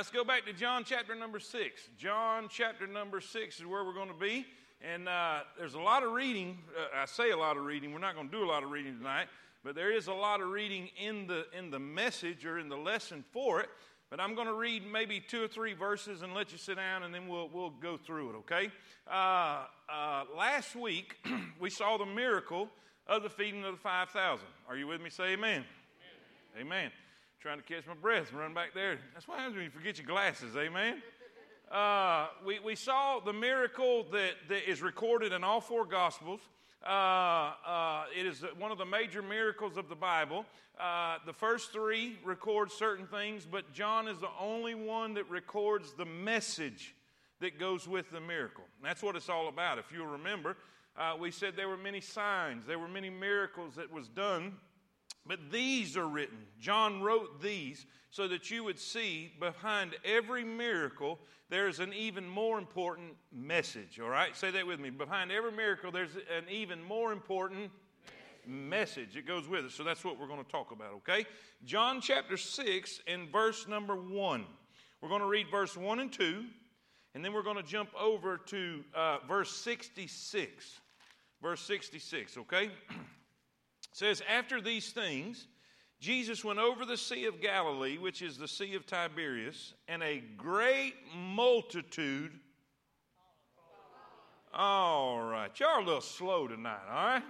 let's go back to John chapter number six. John chapter number six is where we're going to be. And uh, there's a lot of reading. Uh, I say a lot of reading. We're not going to do a lot of reading tonight, but there is a lot of reading in the in the message or in the lesson for it. But I'm going to read maybe two or three verses and let you sit down, and then we'll we'll go through it. Okay? Uh, uh last week we saw the miracle of the feeding of the five thousand. Are you with me? Say amen. Amen. amen trying to catch my breath and run back there. That's what happens when you forget your glasses, amen? Uh, we, we saw the miracle that, that is recorded in all four Gospels. Uh, uh, it is one of the major miracles of the Bible. Uh, the first three record certain things, but John is the only one that records the message that goes with the miracle. And that's what it's all about. If you'll remember, uh, we said there were many signs, there were many miracles that was done but these are written. John wrote these so that you would see behind every miracle there's an even more important message. All right? Say that with me. Behind every miracle there's an even more important message. It goes with it. So that's what we're going to talk about, okay? John chapter 6 and verse number 1. We're going to read verse 1 and 2, and then we're going to jump over to uh, verse 66. Verse 66, okay? says, After these things, Jesus went over the Sea of Galilee, which is the Sea of Tiberias, and a great multitude. All right, y'all are a little slow tonight, all right?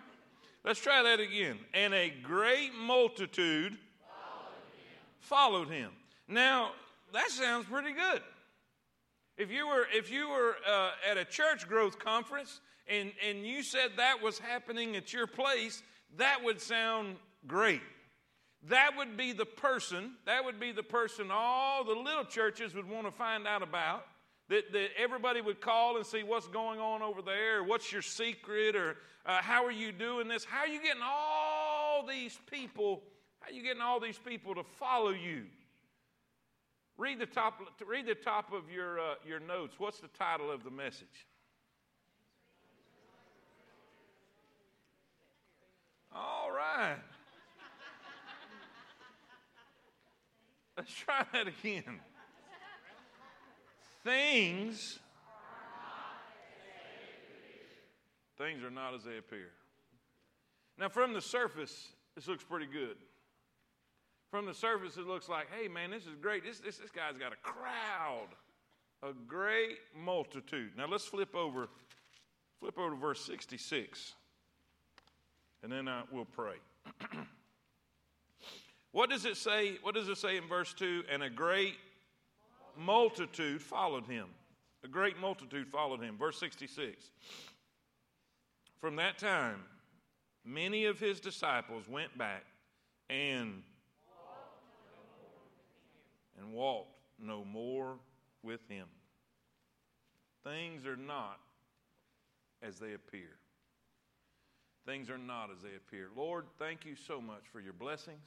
Let's try that again. And a great multitude followed him. Followed him. Now, that sounds pretty good. If you were, if you were uh, at a church growth conference and, and you said that was happening at your place, that would sound great. That would be the person, that would be the person all the little churches would want to find out about. That, that everybody would call and see what's going on over there, what's your secret, or uh, how are you doing this? How are you getting all these people? How are you getting all these people to follow you? Read the top, read the top of your, uh, your notes. What's the title of the message? Let's try that again. Things things are not as they appear. Now, from the surface, this looks pretty good. From the surface, it looks like, hey, man, this is great. This, this, this guy's got a crowd, a great multitude. Now, let's flip over, flip over to verse 66 and then uh, I will pray. what does it say? What does it say in verse 2? And a great multitude followed him. A great multitude followed him. Verse 66. From that time, many of his disciples went back and and walked no more with him. Things are not as they appear things are not as they appear. Lord, thank you so much for your blessings.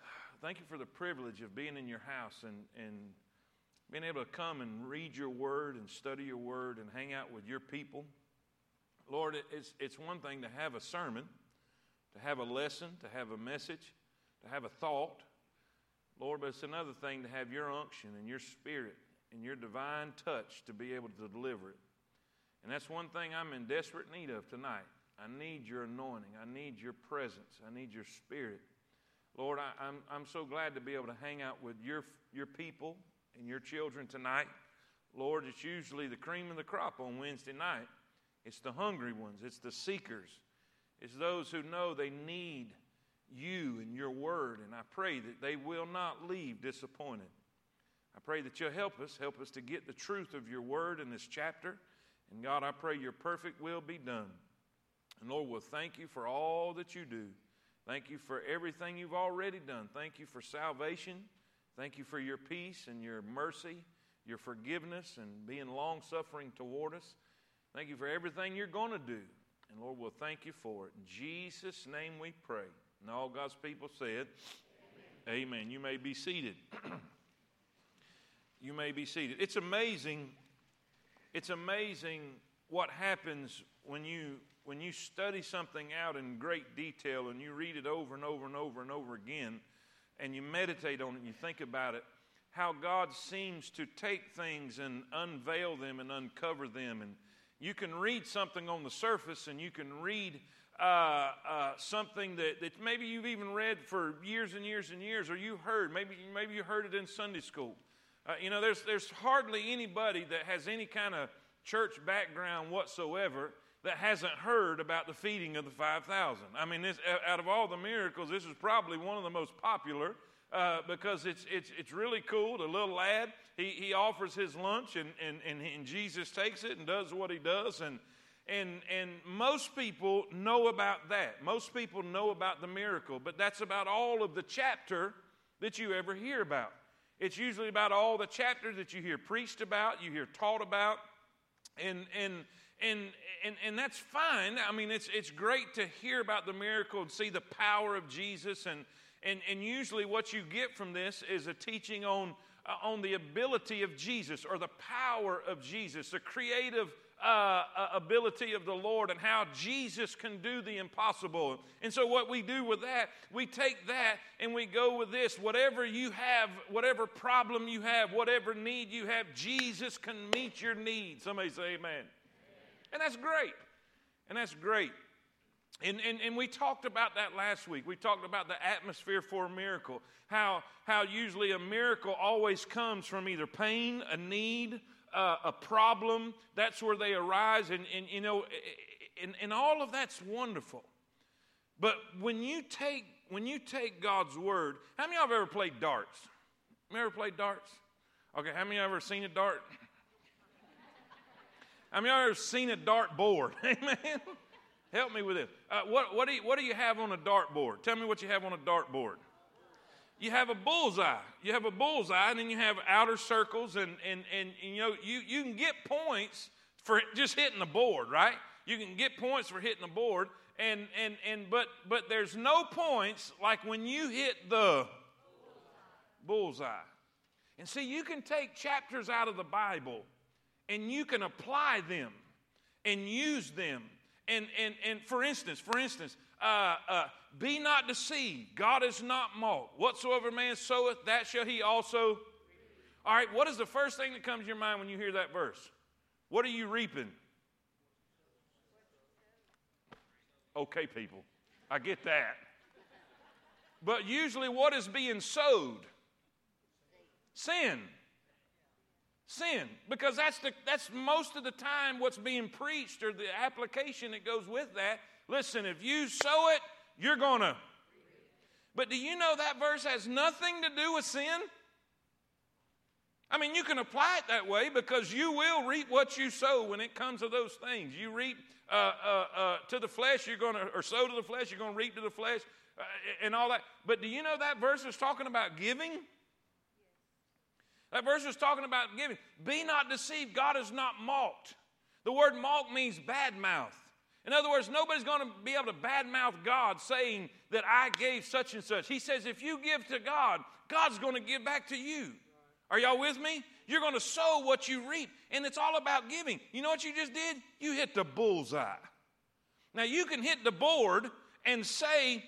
Thank you for the privilege of being in your house and, and being able to come and read your word and study your word and hang out with your people. Lord, it's, it's one thing to have a sermon, to have a lesson, to have a message, to have a thought. Lord, but it's another thing to have your unction and your spirit and your divine touch to be able to deliver it. And that's one thing I'm in desperate need of tonight. I need your anointing. I need your presence. I need your spirit. Lord, I, am I'm, I'm so glad to be able to hang out with your, your people and your children tonight. Lord, it's usually the cream of the crop on Wednesday night. It's the hungry ones, it's the seekers, it's those who know they need you and your word. And I pray that they will not leave disappointed. I pray that you'll help us, help us to get the truth of your word in this chapter. And God, I pray your perfect will be done. And Lord, we'll thank you for all that you do. Thank you for everything you've already done. Thank you for salvation. Thank you for your peace and your mercy, your forgiveness, and being long suffering toward us. Thank you for everything you're going to do. And Lord, we'll thank you for it. In Jesus' name we pray. And all God's people said, Amen. Amen. You may be seated. you may be seated. It's amazing. It's amazing what happens when you when you study something out in great detail and you read it over and over and over and over again and you meditate on it and you think about it, how God seems to take things and unveil them and uncover them. And you can read something on the surface and you can read uh, uh, something that, that maybe you've even read for years and years and years, or you heard. Maybe, maybe you heard it in Sunday school. Uh, you know, there's, there's hardly anybody that has any kind of church background whatsoever that hasn't heard about the feeding of the 5,000. I mean, this, out of all the miracles, this is probably one of the most popular uh, because it's, it's, it's really cool. The little lad, he, he offers his lunch, and, and, and, and Jesus takes it and does what he does. And, and, and most people know about that. Most people know about the miracle, but that's about all of the chapter that you ever hear about. It's usually about all the chapters that you hear preached about, you hear taught about, and, and, and, and, and that's fine. I mean, it's, it's great to hear about the miracle and see the power of Jesus. And, and, and usually, what you get from this is a teaching on, uh, on the ability of Jesus or the power of Jesus, the creative uh, uh, ability of the Lord and how Jesus can do the impossible. And so, what we do with that, we take that and we go with this whatever you have, whatever problem you have, whatever need you have, Jesus can meet your need. Somebody say, Amen. And that's great. And that's great. And, and, and we talked about that last week. We talked about the atmosphere for a miracle. How, how usually a miracle always comes from either pain, a need, uh, a problem, that's where they arise. And, and you know, and, and all of that's wonderful. But when you take when you take God's word, how many of y'all have ever played darts? Have you ever played darts? Okay, how many of y'all ever seen a dart? How mean, I've seen a dart board? Amen. Help me with this. Uh, what, what, do you, what do you have on a dart board? Tell me what you have on a dart board you have a bullseye. You have a bullseye, and then you have outer circles, and, and, and, you know, you, you can get points for just hitting the board, right? You can get points for hitting the board, and, and, and but, but there's no points like when you hit the bullseye. And see, you can take chapters out of the Bible and you can apply them and use them. And, and, and for instance, for instance, uh, uh, be not deceived. God is not mocked. Whatsoever man soweth, that shall he also. All right, what is the first thing that comes to your mind when you hear that verse? What are you reaping? Okay, people, I get that. But usually, what is being sowed? Sin. Sin. Because that's, the, that's most of the time what's being preached or the application that goes with that. Listen, if you sow it, you're to. But do you know that verse has nothing to do with sin? I mean, you can apply it that way because you will reap what you sow when it comes to those things. You reap uh, uh, uh, to the flesh, you're to, or sow to the flesh, you're to reap to the flesh, uh, and all that. But do you know that verse is talking about giving? That verse is talking about giving. Be not deceived, God is not mocked. The word mock means bad mouth. In other words, nobody's going to be able to badmouth God saying that I gave such and such. He says, if you give to God, God's going to give back to you. Are y'all with me? You're going to sow what you reap, and it's all about giving. You know what you just did? You hit the bullseye. Now, you can hit the board and say,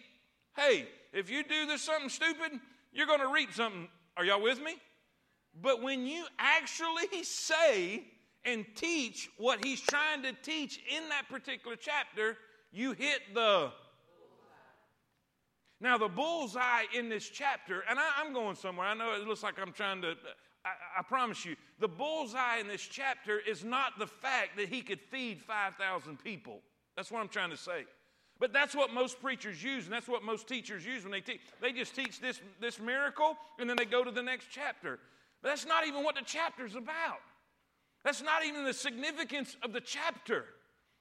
hey, if you do this something stupid, you're going to reap something. Are y'all with me? But when you actually say, and teach what he's trying to teach in that particular chapter, you hit the. Now, the bullseye in this chapter, and I, am going somewhere. I know it looks like I'm trying to. I, I promise you, the bullseye in this chapter is not the fact that he could feed 5,000 people. That's what I'm trying to say. But that's what most preachers use, and that's what most teachers use when they teach. They just teach this, this miracle, and then they go to the next chapter. But that's not even what the chapter's about. That's not even the significance of the chapter.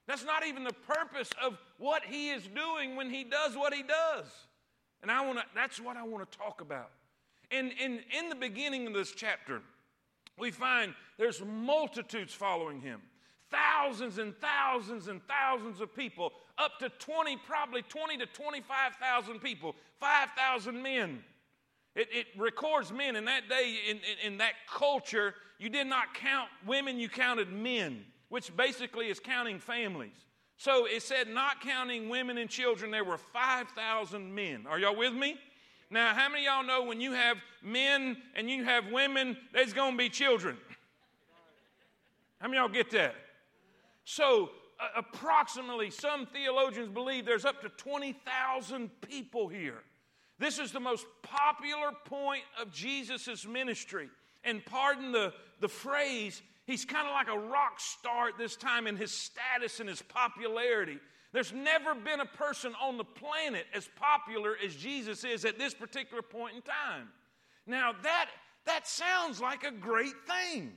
That's not even the purpose of what he is doing when he does what he does. And I want to that's what I want to talk about. And in, in the beginning of this chapter, we find there's multitudes following him. Thousands and thousands and thousands of people, up to 20, probably 20 to 25,000 people, 5,000 men. It, it, records men. In that day, in, in, in that culture, you did not count women, you counted men, which basically is counting families. So it said, not counting women and children, there were 5,000 men. Are y'all with me? Now, how many y'all know when you have men and you have women, there's going to be children? How many y'all get that? So, uh, approximately, some theologians believe there's up to 20,000 people here. This is the most popular point of Jesus' ministry. And pardon the, the phrase, he's kind of like a rock star at this time in his status and his popularity. There's never been a person on the planet as popular as Jesus is at this particular point in time. Now, that, that sounds like a great thing.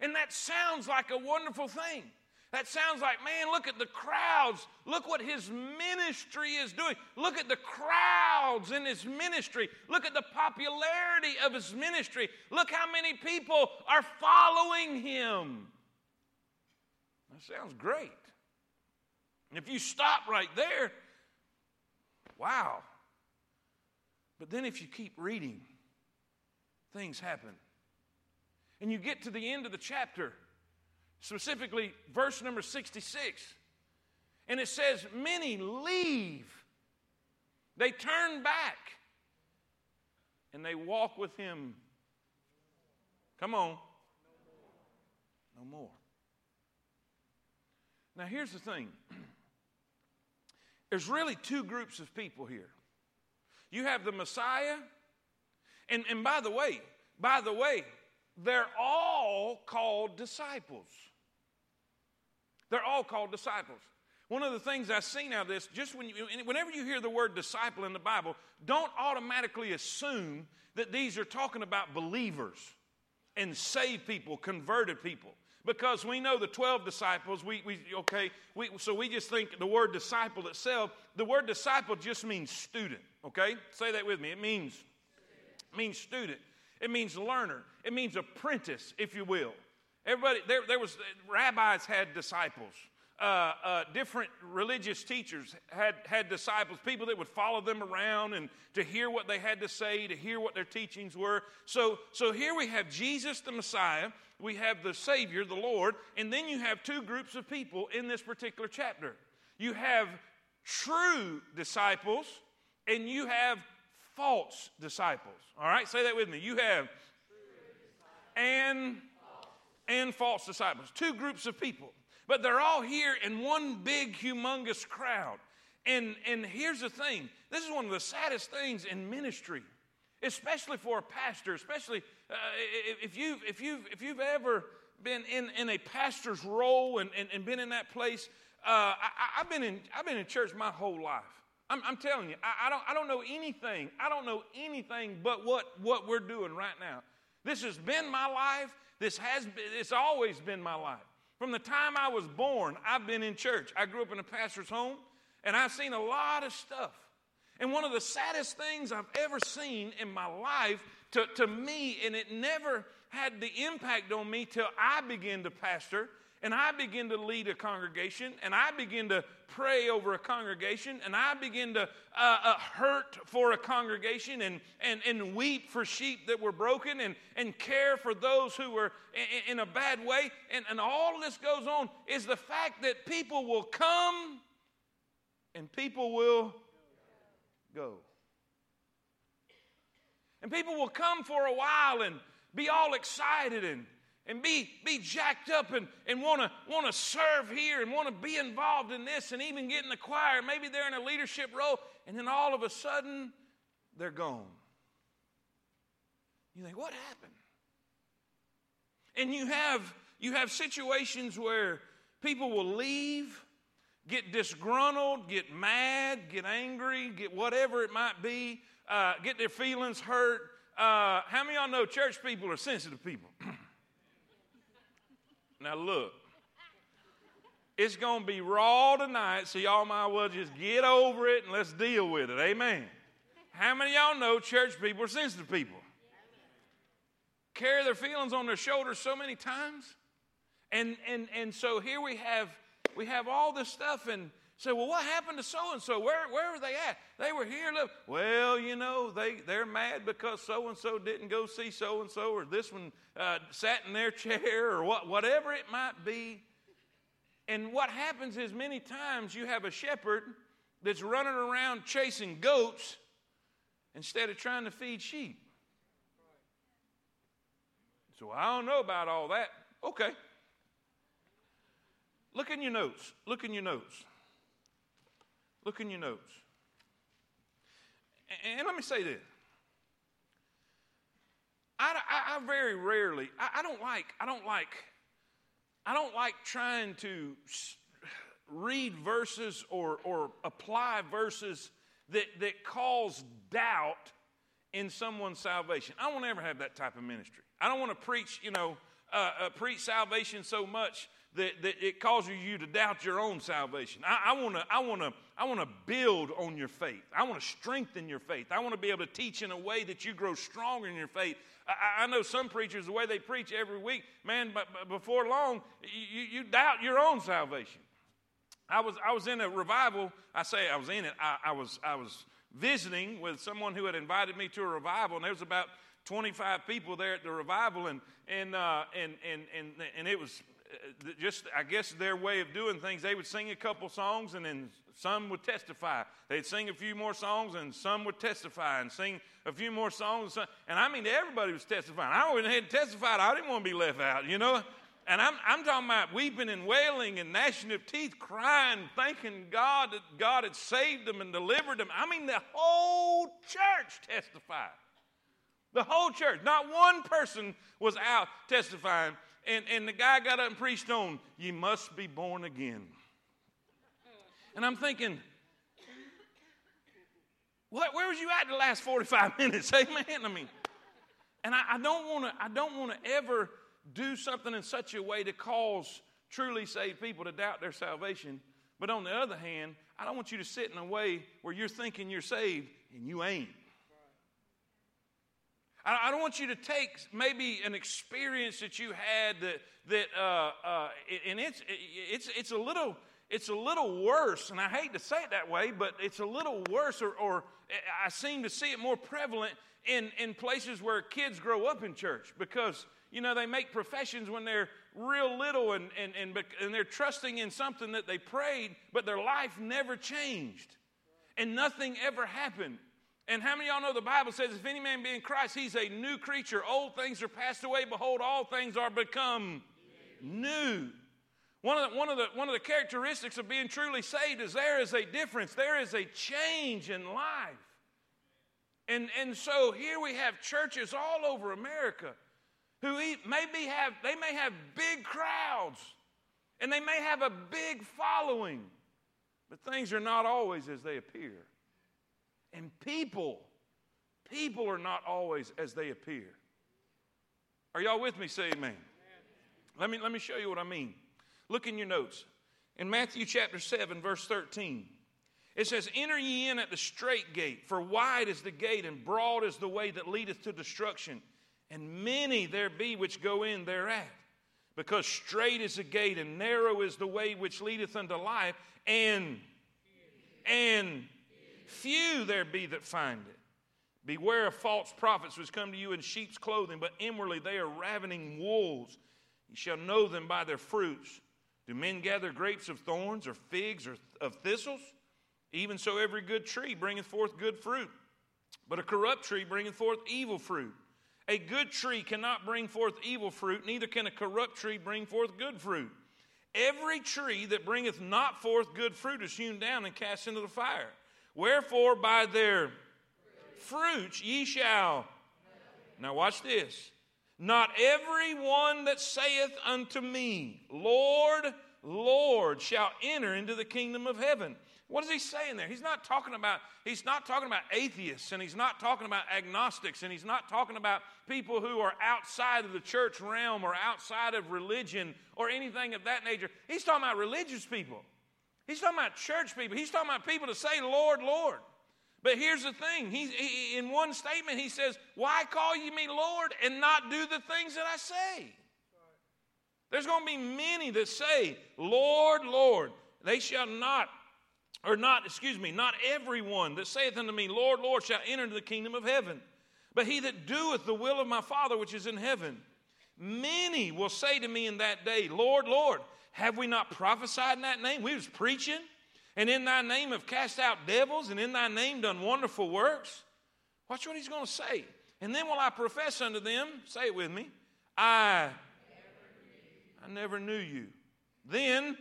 And that sounds like a wonderful thing. That sounds like, man, look at the crowds. Look what his ministry is doing. Look at the crowds in his ministry. Look at the popularity of his ministry. Look how many people are following him. That sounds great. If you stop right there, wow. But then if you keep reading, things happen. And you get to the end of the chapter specifically verse number 66. And it says, Many leave, they turn back, and they walk with him. Come on. No more. Now, here's the thing there's really two groups of people here. You have the Messiah, and, and by the way, by the way, they're all called disciples. They're all called disciples. One of the things I've seen out of this, just when you, whenever you hear the word disciple in the Bible, don't automatically assume that these are talking about believers and saved people, converted people. Because we know the 12 disciples, we, we okay, we, so we just think the word disciple itself, the word disciple just means student, okay? Say that with me. It means, it means student. It means learner. It means apprentice, if you will. Everybody, there, there was, rabbis had disciples. Uh, uh, different religious teachers had, had disciples, people that would follow them around and to hear what they had to say, to hear what their teachings were. So, so here we have Jesus the Messiah, we have the Savior, the Lord, and then you have two groups of people in this particular chapter. You have true disciples and you have false disciples. All right, say that with me. You have and and false disciples, two groups of people. But they're all here in one big, humongous crowd. And, and here's the thing this is one of the saddest things in ministry, especially for a pastor, especially uh, if, you've, if, you've, if you've ever been in, in a pastor's role and, and, and been in that place. Uh, I, have been in, I've been in church my whole life. I'm, I'm telling you, I, I, don't, I don't know anything. I don't know anything but what, what we're doing right now. This has been my life. This has been, it's always been my life. From the time I was born, I've been in church. I grew up in a pastor's home, and I've seen a lot of stuff. And one of the saddest things I've ever seen in my life to, to me, and it never had the impact on me till I began to pastor, and I begin to lead a congregation, and I begin to pray over a congregation, and I begin to uh, uh, hurt for a congregation and, and, and weep for sheep that were broken and, and care for those who were in, in a bad way. And, and all this goes on is the fact that people will come and people will go. And people will come for a while and be all excited and and be, be jacked up and, and want to want to serve here and want to be involved in this and even get in the choir. Maybe they're in a leadership role, and then all of a sudden they're gone. You think, what happened? And you have you have situations where people will leave, get disgruntled, get mad, get angry, get whatever it might be, uh, get their feelings hurt. Uh, how many of y'all know church people are sensitive people? Now, look, it's going to be raw tonight, so y'all might well just get over it and let's deal with it. Amen. How many y'all know church people are sensitive people? Carry their feelings on their shoulders so many times. And, and, and so here we have, we have all this stuff and say, well, what happened to so and so? Where where were they at? They were here. Look. Well, you know, they they're mad because so and so didn't go see so and so, or this one uh, sat in their chair, or what whatever it might be. And what happens is many times you have a shepherd that's running around chasing goats, instead of trying to feed sheep. So I don't know about all that. Okay. Look in your notes. Look in your notes. Look in your notes. And, let me say this. I, I, I very rarely, I, I, don't like, I don't like, I don't like trying to read verses or, or apply verses that, that cause doubt in someone's salvation. I won't ever have that type of ministry. I don't want to preach, you know, uh, uh, preach salvation so much that, that it causes you to doubt your own salvation. I want to I want to I want to build on your faith. I want to strengthen your faith. I want to be able to teach in a way that you grow stronger in your faith. I, I know some preachers the way they preach every week, man. But, but before long, you, you doubt your own salvation. I was I was in a revival. I say I was in it. I, I was I was visiting with someone who had invited me to a revival, and there was about 25 people there at the revival, and and uh, and and and and it was uh, just I guess their way of doing things. They would sing a couple songs, and then some would testify. They'd sing a few more songs, and some would testify, and sing a few more songs. And I mean, everybody was testifying. I went ahead and testified. I didn't want to be left out, you know. And I'm, I'm talking about weeping and wailing and gnashing of teeth, crying, thanking God that God had saved them and delivered them. I mean, the whole church testified. The whole church. Not one person was out testifying. And, and the guy got up and preached on, You must be born again. And I'm thinking, what, where was you at the last 45 minutes? Amen. I mean, and I, I don't want to I don't want to ever do something in such a way to cause truly saved people to doubt their salvation. But on the other hand, I don't want you to sit in a way where you're thinking you're saved and you ain't. I don't want you to take maybe an experience that you had that, that uh, uh, and it's, it's, it's, a little, it's a little worse, and I hate to say it that way, but it's a little worse, or, or I seem to see it more prevalent in, in places where kids grow up in church because, you know, they make professions when they're real little and, and, and, and they're trusting in something that they prayed, but their life never changed and nothing ever happened. And how many of y'all know the Bible says, if any man be in Christ, he's a new creature. Old things are passed away. Behold, all things are become new. One of, the, one, of the, one of the characteristics of being truly saved is there is a difference, there is a change in life. And, and so here we have churches all over America who maybe have, they may have big crowds and they may have a big following, but things are not always as they appear. And people, people are not always as they appear. Are y'all with me? Say amen. Let me, let me show you what I mean. Look in your notes. In Matthew chapter 7, verse 13, it says, Enter ye in at the strait gate, for wide is the gate, and broad is the way that leadeth to destruction, and many there be which go in thereat. Because strait is the gate, and narrow is the way which leadeth unto life, and and Few there be that find it. Beware of false prophets which come to you in sheep's clothing, but inwardly they are ravening wolves. You shall know them by their fruits. Do men gather grapes of thorns, or figs, or of thistles? Even so, every good tree bringeth forth good fruit, but a corrupt tree bringeth forth evil fruit. A good tree cannot bring forth evil fruit, neither can a corrupt tree bring forth good fruit. Every tree that bringeth not forth good fruit is hewn down and cast into the fire. Wherefore, by their fruits ye shall. Now, watch this. Not every one that saith unto me, Lord, Lord, shall enter into the kingdom of heaven. What is he saying there? He's not talking about he's not talking about atheists and he's not talking about agnostics and he's not talking about people who are outside of the church realm or outside of religion or anything of that nature. He's talking about religious people. He's talking about church people. He's talking about people to say, Lord, Lord. But here's the thing. He's, he, in one statement, he says, Why call you me Lord and not do the things that I say? There's going to be many that say, Lord, Lord. They shall not, or not, excuse me, not everyone that saith unto me, Lord, Lord, shall enter into the kingdom of heaven. But he that doeth the will of my Father which is in heaven. Many will say to me in that day, Lord, Lord, have we not prophesied in that name? We was preaching, and in thy name have cast out devils, and in thy name done wonderful works. Watch what he's going to say. And then will I profess unto them, say it with me, I I never knew you. Then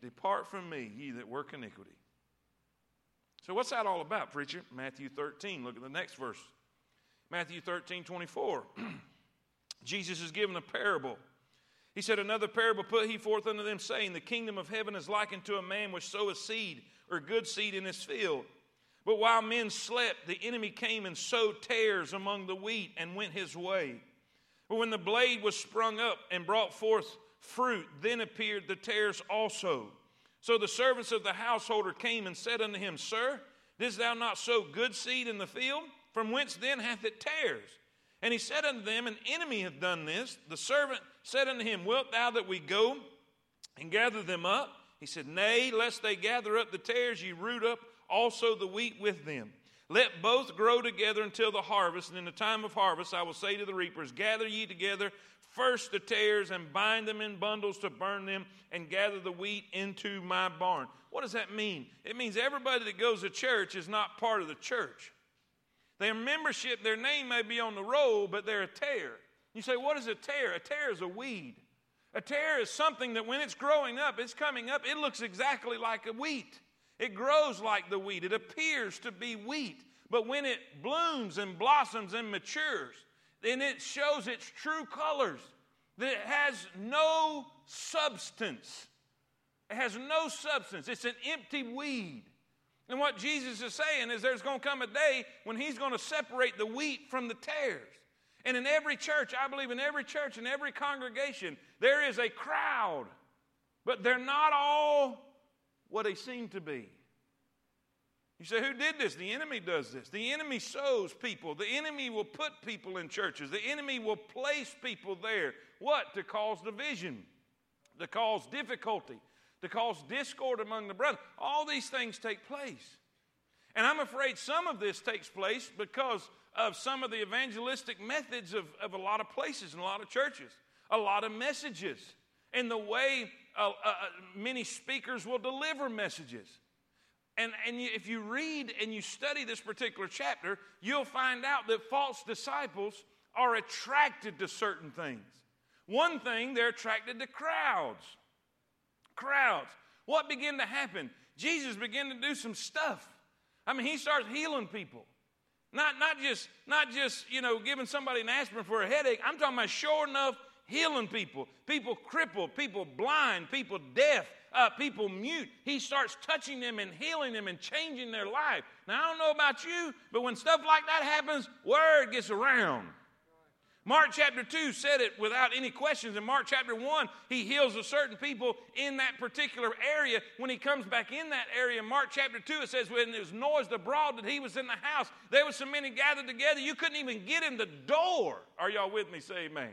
depart from me, ye that work iniquity. So, what's that all about, preacher? Matthew 13. Look at the next verse. Matthew 13, 24. Jesus is given a parable. He said, Another parable put he forth unto them, saying, The kingdom of heaven is likened to a man which soweth seed, or good seed in his field. But while men slept, the enemy came and sowed tares among the wheat and went his way. But when the blade was sprung up and brought forth fruit, then appeared the tares also. So the servants of the householder came and said unto him, Sir, didst thou not sow good seed in the field? From whence then hath it tares? And he said unto them, An enemy hath done this. The servant said unto him, Wilt thou that we go and gather them up? He said, Nay, lest they gather up the tares, ye root up also the wheat with them. Let both grow together until the harvest, and in the time of harvest I will say to the reapers, Gather ye together first the tares and bind them in bundles to burn them, and gather the wheat into my barn. What does that mean? It means everybody that goes to church is not part of the church. Their membership, their name may be on the roll, but they're a tare. You say, What is a tare? A tare is a weed. A tare is something that when it's growing up, it's coming up, it looks exactly like a wheat. It grows like the wheat. It appears to be wheat. But when it blooms and blossoms and matures, then it shows its true colors. That it has no substance. It has no substance. It's an empty weed. And what Jesus is saying is there's going to come a day when he's going to separate the wheat from the tares. And in every church, I believe in every church, in every congregation, there is a crowd, but they're not all what they seem to be. You say, who did this? The enemy does this. The enemy sows people. The enemy will put people in churches. The enemy will place people there. What? To cause division, to cause difficulty, to cause discord among the brothers. All these things take place. And I'm afraid some of this takes place because of some of the evangelistic methods of, of a lot of places and a lot of churches, a lot of messages, and the way uh, uh, many speakers will deliver messages. And, and if you read and you study this particular chapter, you'll find out that false disciples are attracted to certain things. One thing, they're attracted to crowds. Crowds. What began to happen? Jesus began to do some stuff. I mean, he starts healing people. Not, not, just, not just, you know, giving somebody an aspirin for a headache. I'm talking about sure enough healing people. People crippled, people blind, people deaf, uh, people mute. He starts touching them and healing them and changing their life. Now, I don't know about you, but when stuff like that happens, word gets around. Mark chapter 2 said it without any questions. In Mark chapter 1, he heals a certain people in that particular area. When he comes back in that area, in Mark chapter 2, it says, when it was noised abroad that he was in the house, there were so many gathered together, you couldn't even get in the door. Are y'all with me? Say amen.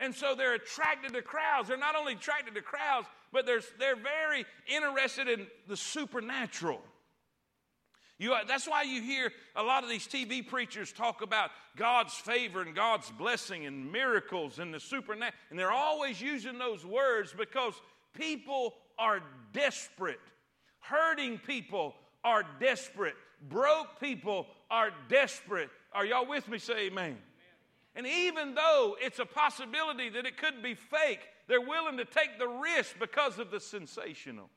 And so they're attracted to crowds. They're not only attracted to crowds, but they're, they're very interested in the supernatural. You, that's why you hear a lot of these TV preachers talk about God's favor and God's blessing and miracles and the supernatural. And they're always using those words because people are desperate. Hurting people are desperate. Broke people are desperate. Are y'all with me? Say amen. And even though it's a possibility that it could be fake, they're willing to take the risk because of the sensational.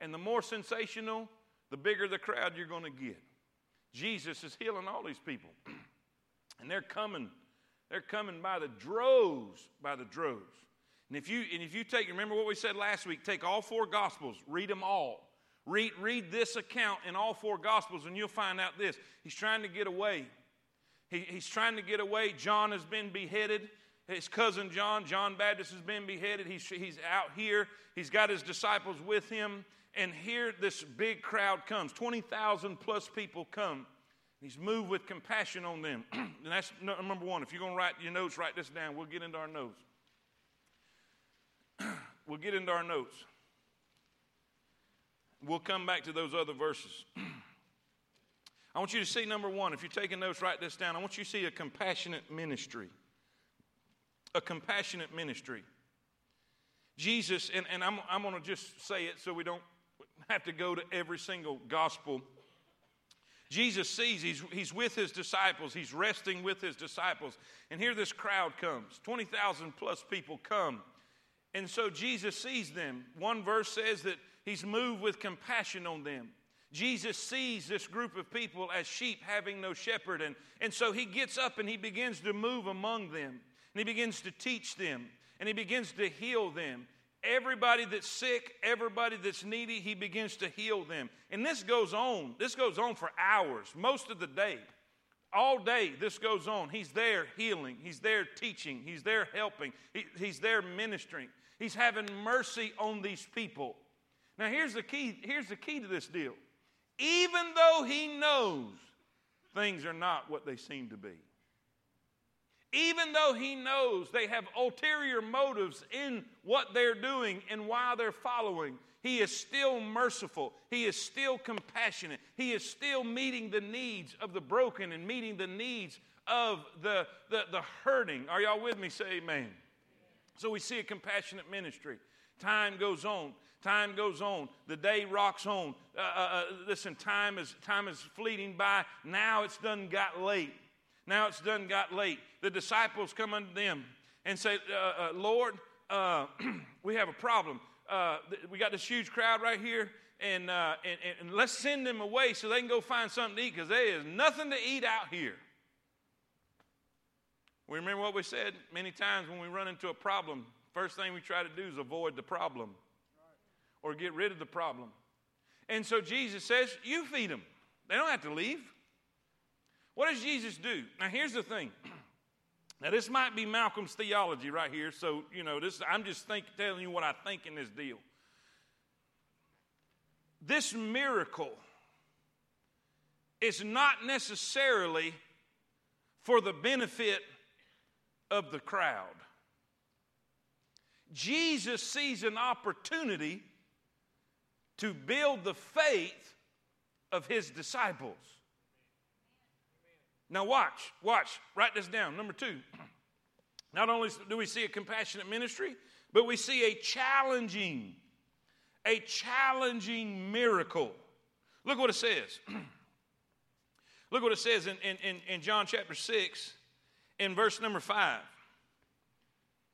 And the more sensational, the bigger the crowd you're going to get. Jesus is healing all these people. and they're coming, they're coming by the droves, by the droves. And if you and if you take, remember what we said last week, take all four gospels, read them all. Read, read this account in all four gospels, and you'll find out this. He's trying to get away he, he's trying to get away. John has been beheaded. His cousin John, John Baptist, has been beheaded. He's, he's out here. He's got his disciples with him. And here this big crowd comes 20,000 plus people come. He's moved with compassion on them. and that's number one. If you're going to write your notes, write this down. We'll get into our notes. we'll get into our notes. We'll come back to those other verses. I want you to see number one, if you're taking notes, write this down. I want you to see a compassionate ministry. A compassionate ministry. Jesus, and, and I'm, I'm going to just say it so we don't have to go to every single gospel. Jesus sees he's, he's with his disciples, he's resting with his disciples. And here this crowd comes 20,000 plus people come. And so Jesus sees them. One verse says that he's moved with compassion on them. Jesus sees this group of people as sheep having no shepherd. And, and so he gets up and he begins to move among them. And he begins to teach them. And he begins to heal them. Everybody that's sick, everybody that's needy, he begins to heal them. And this goes on. This goes on for hours, most of the day. All day, this goes on. He's there healing. He's there teaching. He's there helping. He, he's there ministering. He's having mercy on these people. Now, here's the key. Here's the key to this deal. Even though he knows things are not what they seem to be, even though he knows they have ulterior motives in what they're doing and why they're following, he is still merciful. He is still compassionate. He is still meeting the needs of the broken and meeting the needs of the, the, the hurting. Are y'all with me? Say amen. So we see a compassionate ministry. Time goes on. Time goes on. The day rocks on. Uh, uh, uh listen, time is, time is fleeting by. Now it's done got late. Now it's done got late. The disciples come unto them and say, uh, uh Lord, uh, we have a problem. Uh, we got this huge crowd right here, and, and, and, let's send them away so they can go find something to eat because there is nothing to eat out here. We remember what we said many times when we run into a problem. First thing we try to do is avoid the problem or get rid of the problem. And so Jesus says, You feed them. They don't have to leave. What does Jesus do? Now, here's the thing. Now, this might be Malcolm's theology right here, so, you know, this, I'm just think, telling you what I think in this deal. This miracle is not necessarily for the benefit of the crowd. Jesus sees an opportunity to build the faith of his disciples. Now, watch, watch, write this down. Number two, not only do we see a compassionate ministry, but we see a challenging, a challenging miracle. Look what it says. Look what it says in, in, in, John chapter 6, in verse number 5.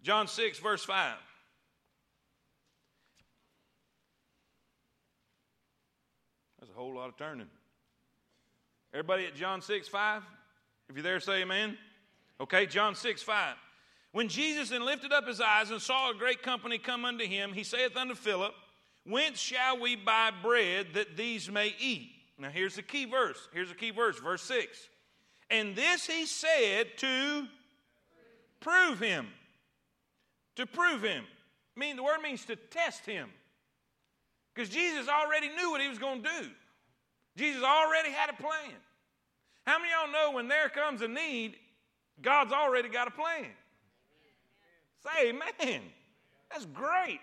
John 6, verse 5. That's a whole lot of turning. Everybody at John 6, 5? If you're there, say amen. Okay, John 6, 5. When Jesus then lifted up his eyes and saw a great company come unto him, he saith unto Philip, Whence shall we buy bread that these may eat? Now here's the key verse. Here's the key verse, verse 6. And this he said to prove him. To prove him. I mean, the word means to test him. Because Jesus already knew what he was going to do. Jesus already had a plan. How many of y'all know when there comes a need, God's already got a plan? Say amen. That's great.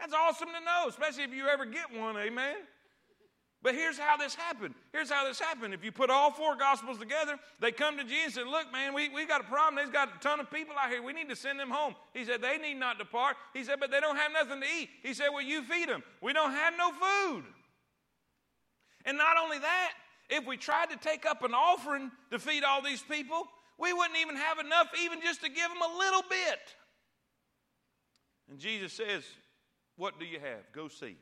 That's awesome to know, especially if you ever get one, amen. But here's how this happened. Here's how this happened. If you put all four gospels together, they come to Jesus and said, Look, man, we, we got a problem. There's got a ton of people out here. We need to send them home. He said, They need not depart. He said, But they don't have nothing to eat. He said, Well, you feed them. We don't have no food. And not only that, if we tried to take up an offering to feed all these people, we wouldn't even have enough even just to give them a little bit. And Jesus says, What do you have? Go see.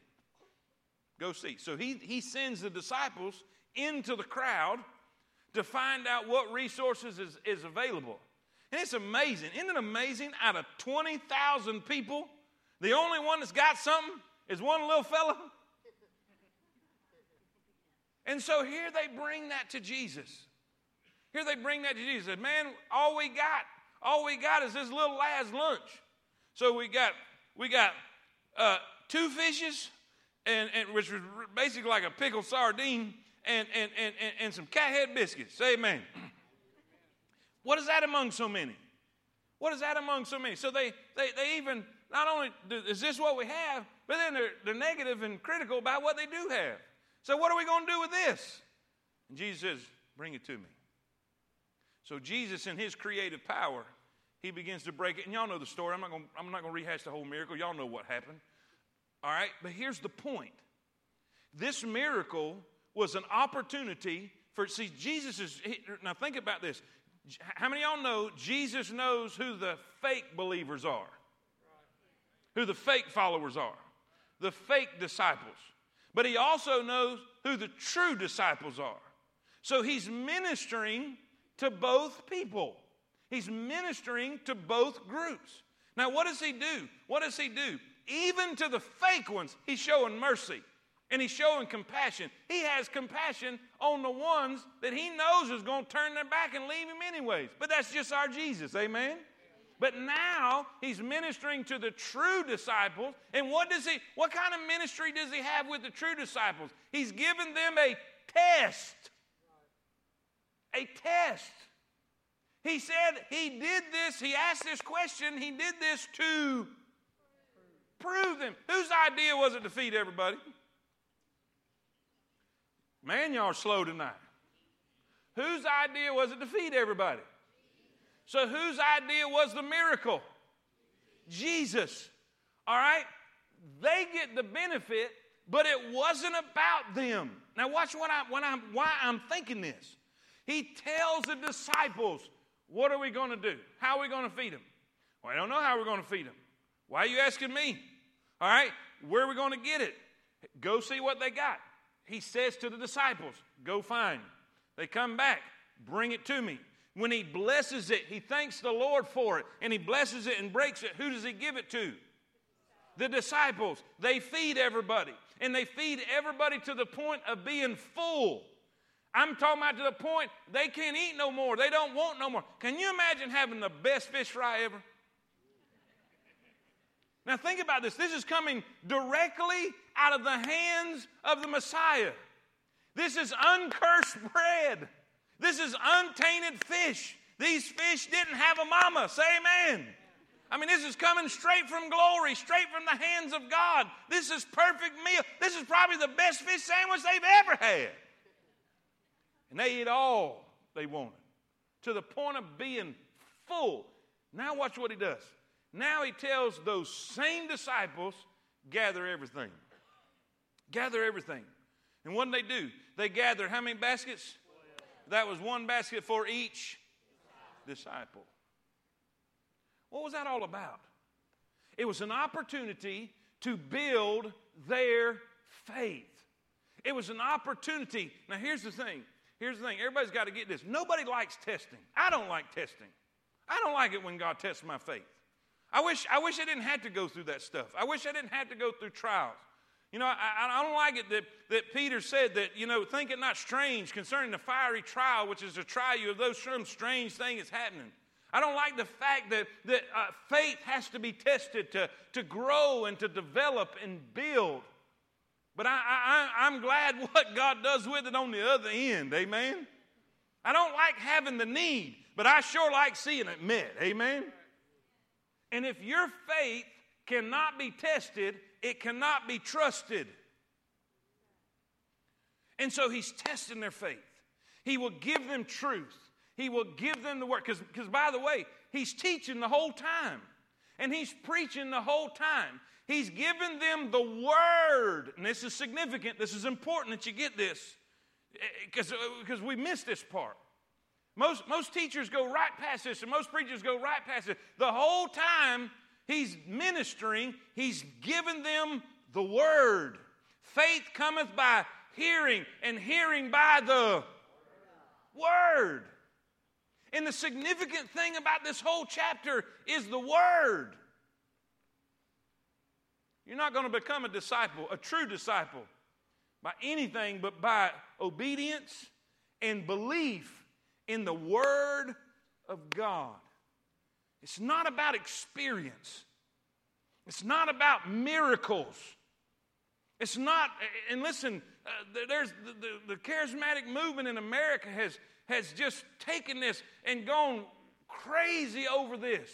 Go see. So he, he sends the disciples into the crowd to find out what resources is, is available. And it's amazing. Isn't it amazing? Out of 20,000 people, the only one that's got something is one little fella and so here they bring that to Jesus. Here they bring that to Jesus. Man, all we got, all we got is this little lad's lunch. So we got we got uh, two fishes, and, and which was basically like a pickled sardine, and and and and, and some cathead biscuits. Say amen. What is that among so many? What is that among so many? So they they, they even not only do, is this what we have, but then they're, they're negative and critical about what they do have. So, what are we going to do with this? And Jesus says, Bring it to me. So, Jesus, in his creative power, he begins to break it. And y'all know the story. I'm not going to rehash the whole miracle. Y'all know what happened. All right? But here's the point this miracle was an opportunity for see, Jesus is, he, now think about this. How many of y'all know Jesus knows who the fake believers are? Who the fake followers are? The fake disciples. But he also knows who the true disciples are. So he's ministering to both people. He's ministering to both groups. Now, what does he do? What does he do? Even to the fake ones, he's showing mercy and he's showing compassion. He has compassion on the ones that he knows is going to turn their back and leave him anyways. But that's just our Jesus, amen? But now he's ministering to the true disciples. And what does he what kind of ministry does he have with the true disciples? He's given them a test. A test. He said he did this, he asked this question, he did this to prove them. Whose idea was it to feed everybody? Man, y'all are slow tonight. Whose idea was it to feed everybody? So, whose idea was the miracle? Jesus. All right? They get the benefit, but it wasn't about them. Now, watch what I, what I'm, why I'm thinking this. He tells the disciples, What are we going to do? How are we going to feed them? Well, I don't know how we're going to feed them. Why are you asking me? All right? Where are we going to get it? Go see what they got he says to the disciples, Go find. They come back, bring it to me. When he blesses it, he thanks the Lord for it, and he blesses it and breaks it. Who does he give it to? The disciples. They feed everybody, and they feed everybody to the point of being full. I'm talking about to the point they can't eat no more. They don't want no more. Can you imagine having the best fish fry ever? Now, think about this. This is coming directly out of the hands of the Messiah. This is uncursed bread. This is untainted fish. These fish didn't have a mama. Say amen. I mean, this is coming straight from glory, straight from the hands of God. This is perfect meal. This is probably the best fish sandwich they've ever had. And they ate all they wanted to the point of being full. Now, watch what he does. Now he tells those same disciples, gather everything. Gather everything. And what did they do? They gathered how many baskets? That was one basket for each disciple. What was that all about? It was an opportunity to build their faith. It was an opportunity. Now, here's the thing. Here's the thing. Everybody's got to get this. Nobody likes testing. I don't like testing. I don't like it when God tests my faith. I wish, I wish I didn't have to go through that stuff. I wish I didn't have to go through trials. You know, I, I don't like it that, that Peter said that, you know, think it not strange concerning the fiery trial, which is to try you of those some strange thing is happening. I don't like the fact that, that uh, faith has to be tested to, to grow and to develop and build. But I, I, I'm glad what God does with it on the other end. Amen. I don't like having the need, but I sure like seeing it met. Amen. And if your faith cannot be tested, it cannot be trusted. And so he's testing their faith. He will give them truth. He will give them the word. Because, by the way, he's teaching the whole time, and he's preaching the whole time. He's given them the word. And this is significant. This is important that you get this because eh, we miss this part. Most, most teachers go right past this, and most preachers go right past it. The whole time he's ministering, he's given them the word. Faith cometh by hearing, and hearing by the word. And the significant thing about this whole chapter is the word. You're not going to become a disciple, a true disciple, by anything but by obedience and belief in the Word of God. It's not about experience, it's not about miracles. It's not, and listen, uh, there's the, the, the charismatic movement in America has, has just taken this and gone crazy over this.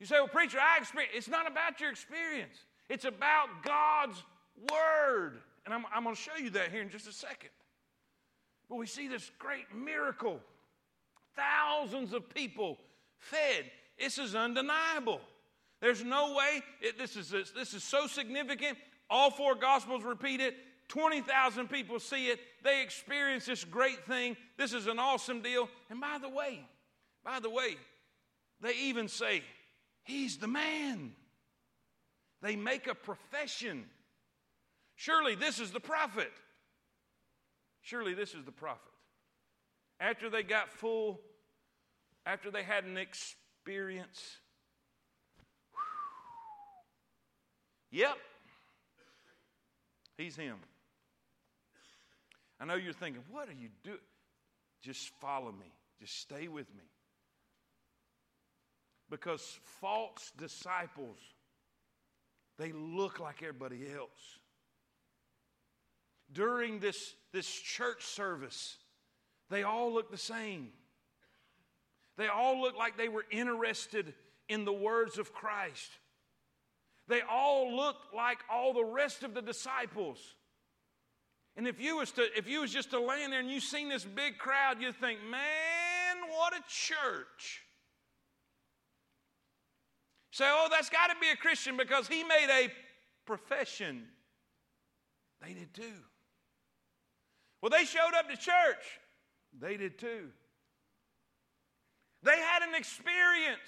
You say, well, preacher, I experience. It's not about your experience, it's about God's Word. And I'm, I'm going to show you that here in just a second. But we see this great miracle thousands of people fed. This is undeniable. There's no way, it, this, is, this is so significant. All four Gospels repeat it. 20,000 people see it. They experience this great thing. This is an awesome deal. And by the way, by the way, they even say, He's the man. They make a profession. Surely this is the prophet. Surely this is the prophet. After they got full, after they had an experience, yep, he's him. I know you're thinking, what are you doing? Just follow me, just stay with me. Because false disciples, they look like everybody else. During this, this church service, they all look the same. They all look like they were interested in the words of Christ. They all looked like all the rest of the disciples. And if you was to if you was just to land there and you seen this big crowd, you'd think, man, what a church. Say, oh, that's got to be a Christian because he made a profession. They did too. Well, they showed up to church. They did too. They had an experience.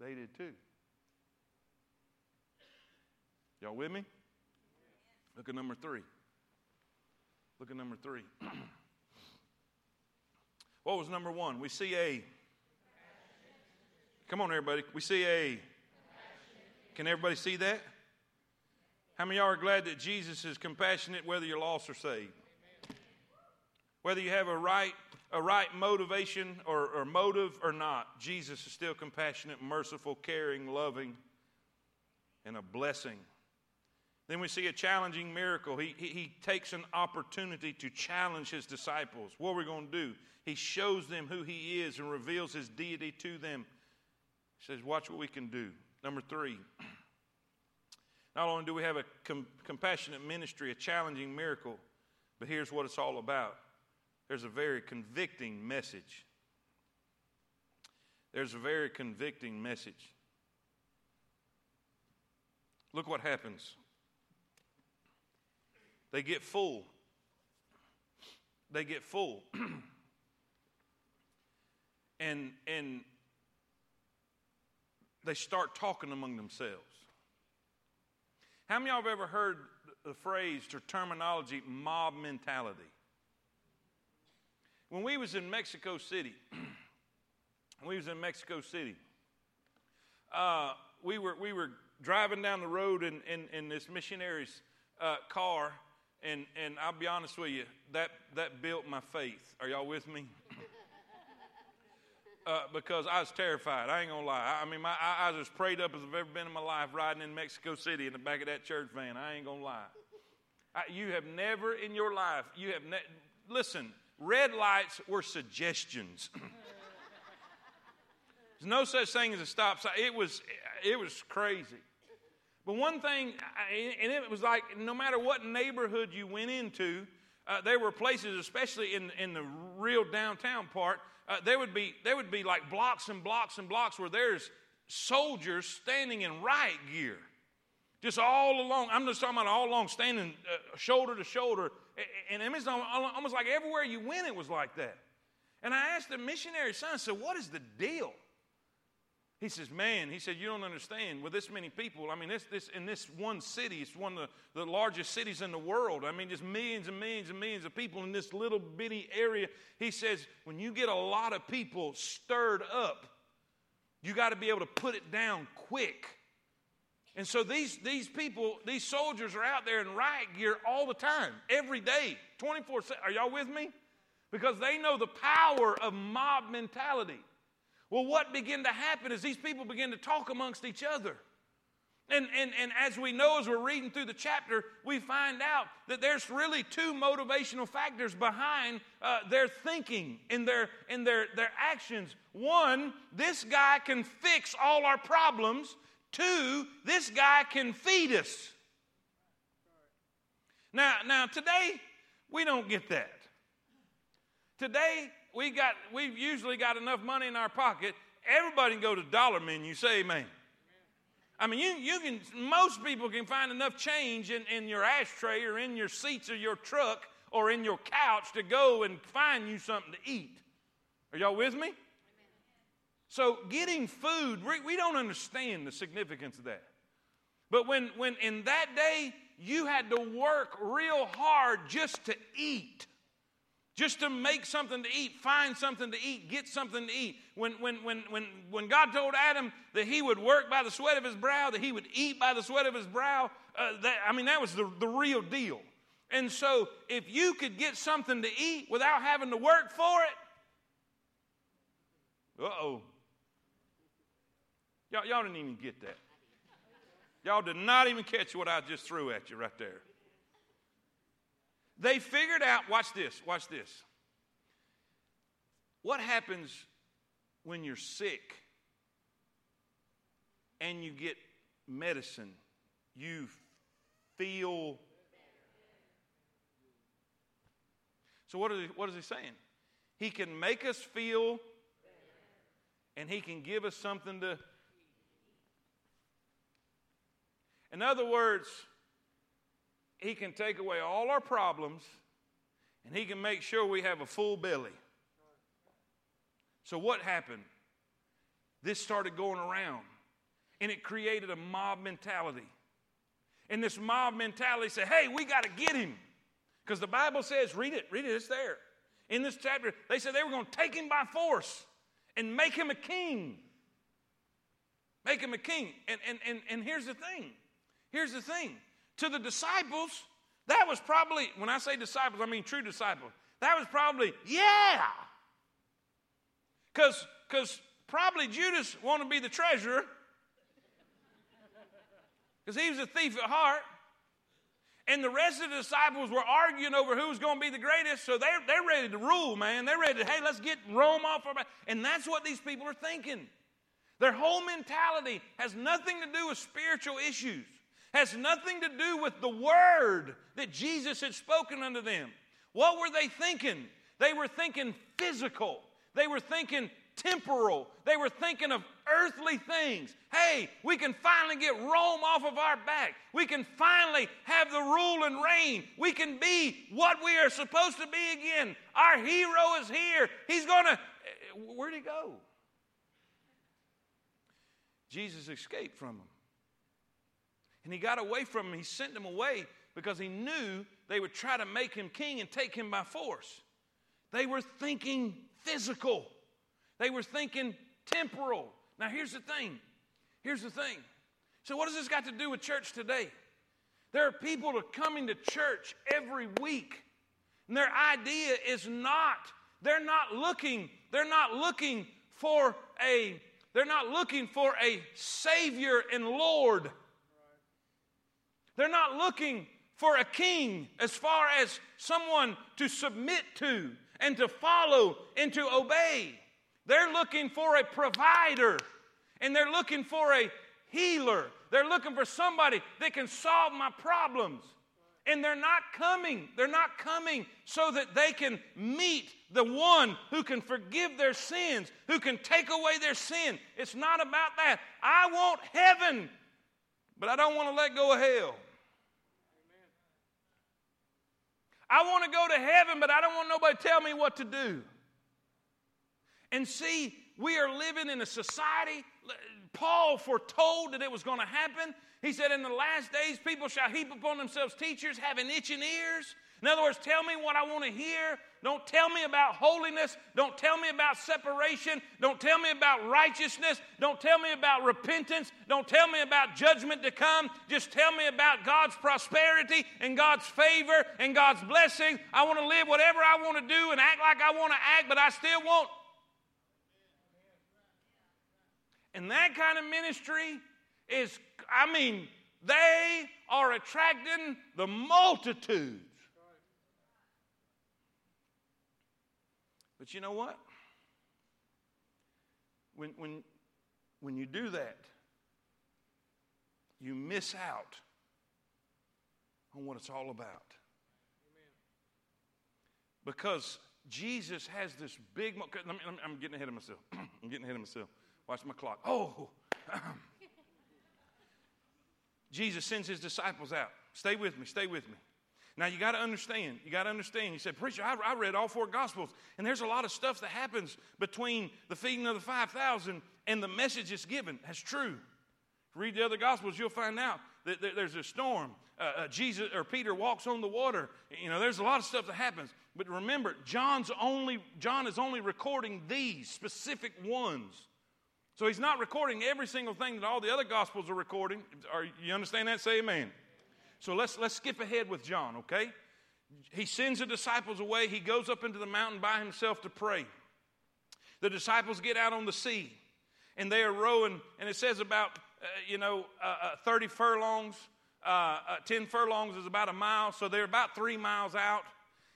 They did too. Y'all with me? Look at number three. Look at number three. what was number one? We see a. Come on, everybody. We see a. Can everybody see that? How many of y'all are glad that Jesus is compassionate whether you're lost or saved? Whether you have a right, a right motivation or, or motive or not, Jesus is still compassionate, merciful, caring, loving, and a blessing. Then we see a challenging miracle. He, he, he, takes an opportunity to challenge his disciples. What are we going to do? He shows them who he is and reveals his deity to them. He says, Watch what we can do. Number three, not only do we have a com- compassionate ministry, a challenging miracle, but here's what it's all about there's a very convicting message. There's a very convicting message. Look what happens. They get full. They get full. and and they start talking among themselves. How many of y'all have ever heard the phrase or terminology mob mentality? When we was in Mexico City, we was in Mexico City, uh, we, were, we were driving down the road in, in, in this missionary's uh, car, and, and I'll be honest with you, that, that built my faith. Are y'all with me? uh, because I was terrified. I ain't gonna lie. I, mean, my, I, I, was as prayed up as I've ever been in my life riding in Mexico City in the back of that church van. I ain't gonna lie. I, you have never in your life, you have ne- listen, red lights were suggestions. There's no such thing as a stop sign. It was, it was crazy. But one thing, and it was like no matter what neighborhood you went into, uh, there were places, especially in, in the real downtown part, uh, there would be there would be like blocks and blocks and blocks where there's soldiers standing in riot gear, just all along. I'm just talking about all along, standing uh, shoulder to shoulder, and it was almost like everywhere you went, it was like that. And I asked the missionary son, I said, "What is the deal?" He says, Man, he said, You don't understand. With this many people, I mean, this, this, in this one city, it's one of the, the largest cities in the world. I mean, just millions and millions and millions of people in this little bitty area. He says, When you get a lot of people stirred up, you got to be able to put it down quick. And so these, these people, these soldiers are out there in riot gear all the time, every day, 24 7. Are y'all with me? Because they know the power of mob mentality. Well, what began to happen is these people begin to talk amongst each other. And, and, and as we know, as we're reading through the chapter, we find out that there's really two motivational factors behind uh, their thinking and their, and their, their actions. One, this guy can fix all our problems. Two, this guy can feed us. Now, now today, we don't get that. Today, we got, we've usually got enough money in our pocket. Everybody can go to dollar menu, say amen. I mean, you, you can, most people can find enough change in, in your ashtray or in your seats of your truck or in your couch to go and find you something to eat. Are y'all with me? So, getting food, we, don't understand the significance of that. But when, when in that day, you had to work real hard just to eat just to make something to eat, find something to eat, get something to eat. When, when, when, when, when God told Adam that he would work by the sweat of his brow, that he would eat by the sweat of his brow, uh, that, I mean, that was the, the real deal. And so, if you could get something to eat without having to work for it, uh oh. Y'all, y'all didn't even get that. Y'all did not even catch what I just threw at you right there. They figured out, watch this, watch this. What happens when you're sick and you get medicine? You feel. So, what is, he, what is he saying? He can make us feel and he can give us something to. In other words, he can take away all our problems and He can make sure we have a full belly. So, what happened? This started going around and it created a mob mentality. And this mob mentality said, hey, we got to get him. Because the Bible says, read it, read it, it's there. In this chapter, they said they were going to take him by force and make him a king. Make him a king. And, and, and, and here's the thing here's the thing to the disciples, that was probably, when I say disciples, I mean true disciples, that was probably, yeah. Because probably Judas wanted to be the treasurer because he was a thief at heart. And the rest of the disciples were arguing over who was going to be the greatest, so they're, they're ready to rule, man. They're ready to, hey, let's get Rome off our back. And that's what these people are thinking. Their whole mentality has nothing to do with spiritual issues has nothing to do with the word that Jesus had spoken unto them. What were they thinking? They were thinking physical, they were thinking temporal, they were thinking of earthly things. Hey, we can finally get Rome off of our back. We can finally have the rule and reign. We can be what we are supposed to be again. Our hero is here. He's going to. Eh, where'd he go? Jesus escaped from them. And he got away from him. He sent them away because he knew they would try to make him king and take him by force. They were thinking physical, they were thinking temporal. Now, here's the thing. Here's the thing. So, what does this got to do with church today? There are people that are coming to church every week, and their idea is not, they're not looking, they're not looking for a, they're not looking for a Savior and Lord. They're not looking for a king as far as someone to submit to and to follow and to obey. They're looking for a provider and they're looking for a healer. They're looking for somebody that can solve my problems. And they're not coming. They're not coming so that they can meet the one who can forgive their sins, who can take away their sin. It's not about that. I want heaven, but I don't want to let go of hell. I want to go to heaven, but I don't want nobody to tell me what to do. And see, we are living in a society. Paul foretold that it was going to happen. He said, In the last days, people shall heap upon themselves teachers having itching ears. In other words, tell me what I want to hear. Don't tell me about holiness. Don't tell me about separation. Don't tell me about righteousness. Don't tell me about repentance. Don't tell me about judgment to come. Just tell me about God's prosperity and God's favor and God's blessing. I want to live whatever I want to do and act like I want to act, but I still want. And that kind of ministry is, I mean, they are attracting the multitudes. But you know what? When, when, when you do that, you miss out on what it's all about. Because Jesus has this big. Let me, let me, I'm getting ahead of myself. I'm getting ahead of myself. Watch my clock. Oh, Jesus sends his disciples out. Stay with me, stay with me. Now you got to understand. You got to understand. He said, preacher, I, I, read all four gospels, and there's a lot of stuff that happens between the feeding of the five thousand and the message it's given. That's true. Read the other gospels, you'll find out that, that there's a storm. Uh, uh, Jesus or Peter walks on the water. You know, there's a lot of stuff that happens. But remember, John's only John is only recording these specific ones. So he's not recording every single thing that all the other gospels are recording. Are you understand that? Say amen. So let's, let's skip ahead with John, okay? He sends the disciples away. He goes up into the mountain by himself to pray. The disciples get out on the sea and they are rowing, and it says about, uh, you know, uh, uh, 30 furlongs. Uh, uh, 10 furlongs is about a mile, so they're about three miles out,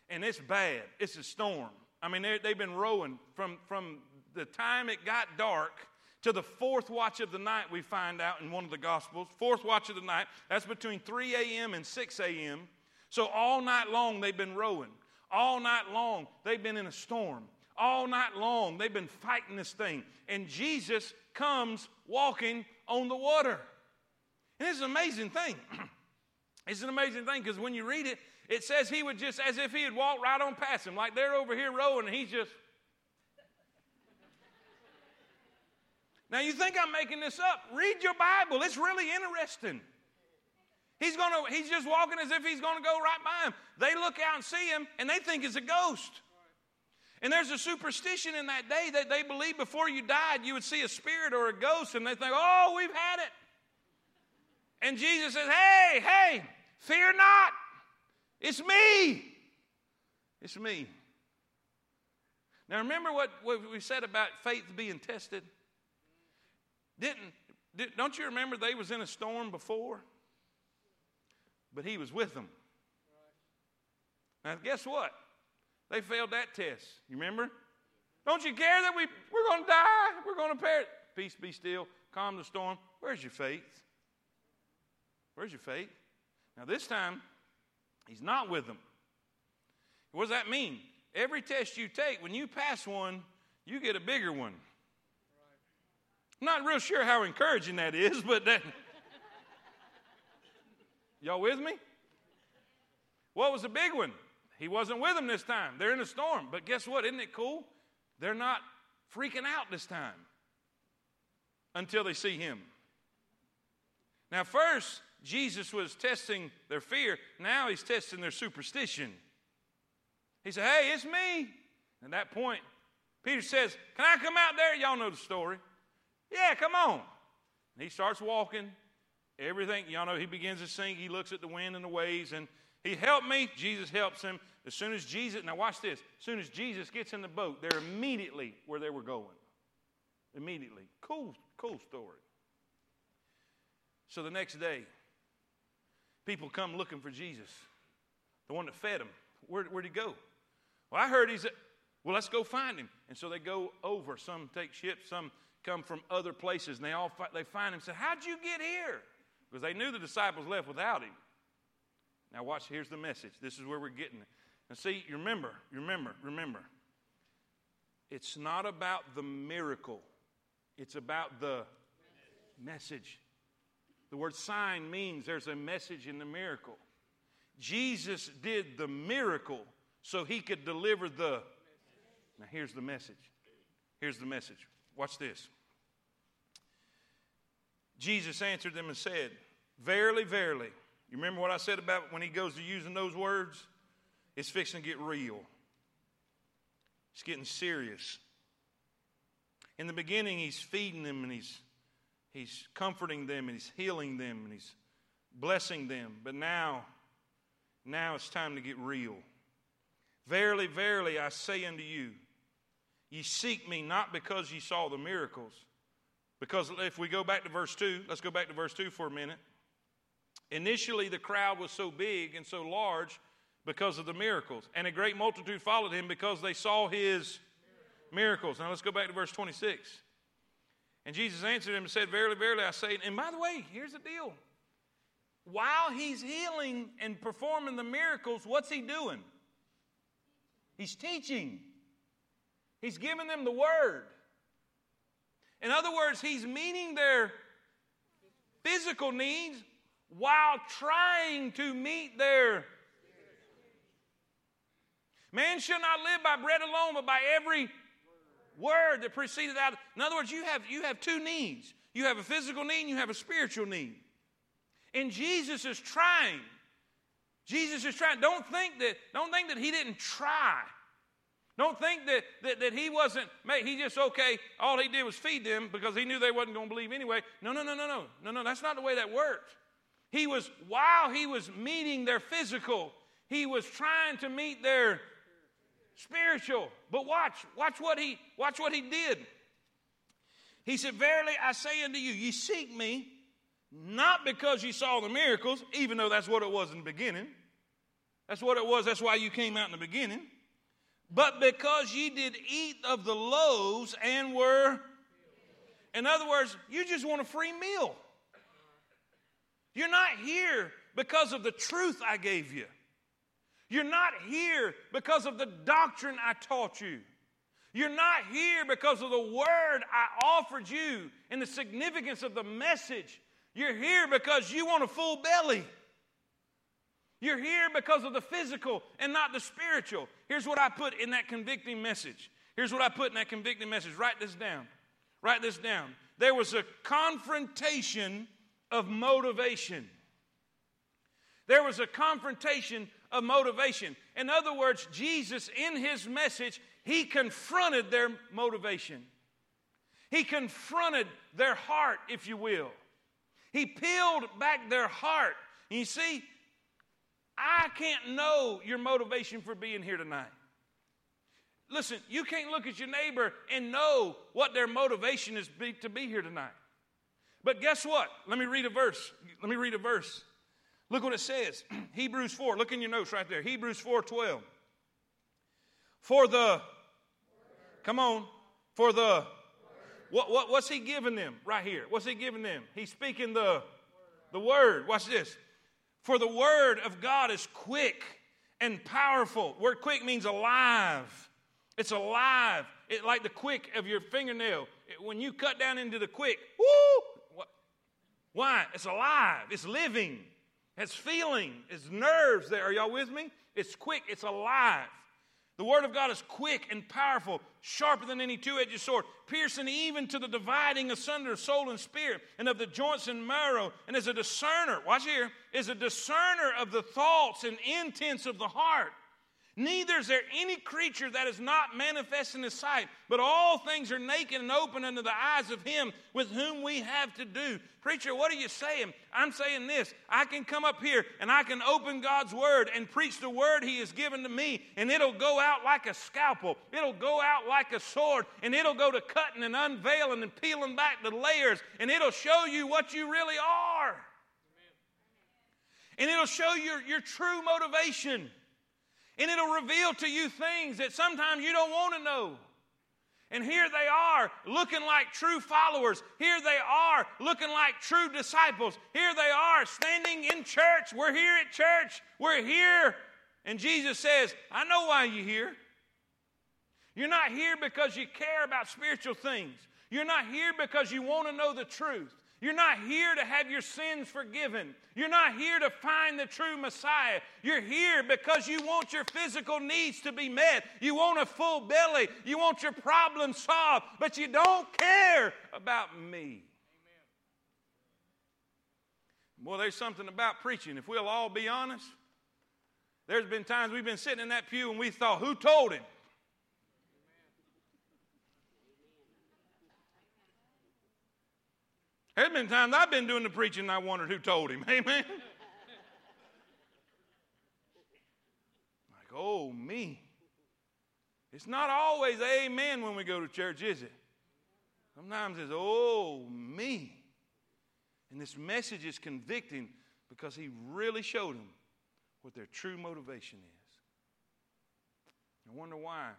and it's bad. It's a storm. I mean, they've been rowing from, from the time it got dark to the fourth watch of the night, we find out in one of the Gospels. Fourth watch of the night, that's between 3 a.m. and 6 a.m. So all night long, they've been rowing. All night long, they've been in a storm. All night long, they've been fighting this thing. And Jesus comes walking on the water. And it's an amazing thing. it's an amazing thing because when you read it, it says he would just, as if he had walked right on past him, like they're over here rowing, and he's just Now you think I'm making this up? Read your Bible. It's really interesting. He's gonna, he's just walking as if he's gonna go right by him. They look out and see him and they think it's a ghost. And there's a superstition in that day that they believe before you died you would see a spirit or a ghost and they think, oh, we've had it. And Jesus says, hey, hey, fear not. It's me. It's me. Now remember what we said about faith being tested? Didn't, did, don't you remember they was in a storm before? But he was with them. Now, guess what? They failed that test. You remember? Don't you care that we, we're going to die? We're going to perish. Peace be still. Calm the storm. Where's your faith? Where's your faith? Now, this time, he's not with them. What does that mean? Every test you take, when you pass one, you get a bigger one. Not real sure how encouraging that is, but that. Y'all with me? What was the big one? He wasn't with them this time. They're in a storm. But guess what? Isn't it cool? They're not freaking out this time until they see him. Now, first, Jesus was testing their fear. Now he's testing their superstition. He said, Hey, it's me. At that point, Peter says, Can I come out there? Y'all know the story. Yeah, come on. And he starts walking. Everything, y'all know, he begins to sing. He looks at the wind and the waves, and he helped me. Jesus helps him. As soon as Jesus, now watch this. As soon as Jesus gets in the boat, they're immediately where they were going. Immediately. Cool, cool story. So the next day, people come looking for Jesus, the one that fed them. Where, where'd he go? Well, I heard he's, at, well, let's go find him. And so they go over. Some take ships, some come from other places, and they all they find him and say, How'd you get here? Because they knew the disciples left without him. Now, watch, here's the message. This is where we're getting it. Now, see, remember, remember, remember. It's not about the miracle, it's about the message. The word sign means there's a message in the miracle. Jesus did the miracle so he could deliver the. Now, here's the message. Here's the message. Watch this. Jesus answered them and said, Verily, verily. You remember what I said about when he goes to using those words? It's fixing to get real. It's getting serious. In the beginning, he's feeding them and he's, he's comforting them and he's healing them and he's blessing them. But now, now it's time to get real. Verily, verily, I say unto you, Ye seek me not because ye saw the miracles. Because if we go back to verse 2, let's go back to verse 2 for a minute. Initially, the crowd was so big and so large because of the miracles. And a great multitude followed him because they saw his miracles. Now let's go back to verse 26. And Jesus answered him and said, Verily, verily, I say, and by the way, here's the deal. While he's healing and performing the miracles, what's he doing? He's teaching. He's giving them the word. In other words, he's meeting their physical needs while trying to meet their Man shall not live by bread alone, but by every word that proceeded out. In other words, you have, you have two needs. You have a physical need and you have a spiritual need. And Jesus is trying. Jesus is trying. Don't think that, don't think that he didn't try. Don't think that, that, that he wasn't, he just, okay, all he did was feed them because he knew they wasn't going to believe anyway. No, no, no, no, no. No, no, that's not the way that worked. He was, while he was meeting their physical, he was trying to meet their spiritual. But watch, watch what he, watch what he did. He said, Verily I say unto you, ye seek me not because you saw the miracles, even though that's what it was in the beginning. That's what it was. That's why you came out in the beginning. But because ye did eat of the loaves and were, in other words, you just want a free meal. You're not here because of the truth I gave you. You're not here because of the doctrine I taught you. You're not here because of the word I offered you and the significance of the message. You're here because you want a full belly. You're here because of the physical and not the spiritual. Here's what I put in that convicting message. Here's what I put in that convicting message. Write this down. Write this down. There was a confrontation of motivation. There was a confrontation of motivation. In other words, Jesus, in his message, he confronted their motivation. He confronted their heart, if you will. He peeled back their heart. And you see, I can't know your motivation for being here tonight. Listen, you can't look at your neighbor and know what their motivation is be, to be here tonight. But guess what? Let me read a verse. Let me read a verse. Look what it says. Hebrews 4. Look in your notes right there. Hebrews 4 12. For the, come on, for the, what, what, what's he giving them right here? What's he giving them? He's speaking the, the word. Watch this. For the word of God is quick and powerful. Word quick means alive. It's alive. It, like the quick of your fingernail. It, when you cut down into the quick! What? Why? It's alive. It's living It's feeling, it's nerves there. Are y'all with me? It's quick, it's alive. The Word of God is quick and powerful, sharper than any two edged sword, piercing even to the dividing asunder of soul and spirit, and of the joints and marrow, and is a discerner, watch here, is a discerner of the thoughts and intents of the heart. Neither is there any creature that is not manifest in his sight, but all things are naked and open unto the eyes of him with whom we have to do. Preacher, what are you saying? I'm saying this. I can come up here and I can open God's word and preach the word he has given to me, and it'll go out like a scalpel. It'll go out like a sword, and it'll go to cutting and unveiling and peeling back the layers, and it'll show you what you really are. And it'll show you your true motivation. And it'll reveal to you things that sometimes you don't want to know. And here they are looking like true followers. Here they are looking like true disciples. Here they are standing in church. We're here at church. We're here. And Jesus says, I know why you're here. You're not here because you care about spiritual things. You're not here because you want to know the truth. You're not here to have your sins forgiven. You're not here to find the true Messiah. You're here because you want your physical needs to be met. You want a full belly. You want your problems solved, but you don't care about me. Boy, there's something about preaching. If we'll all be honest, there's been times we've been sitting in that pew and we thought, who told him? There's been times I've been doing the preaching and I wondered who told him. Amen. like, oh, me. It's not always amen when we go to church, is it? Sometimes it's, oh, me. And this message is convicting because he really showed them what their true motivation is. I wonder why.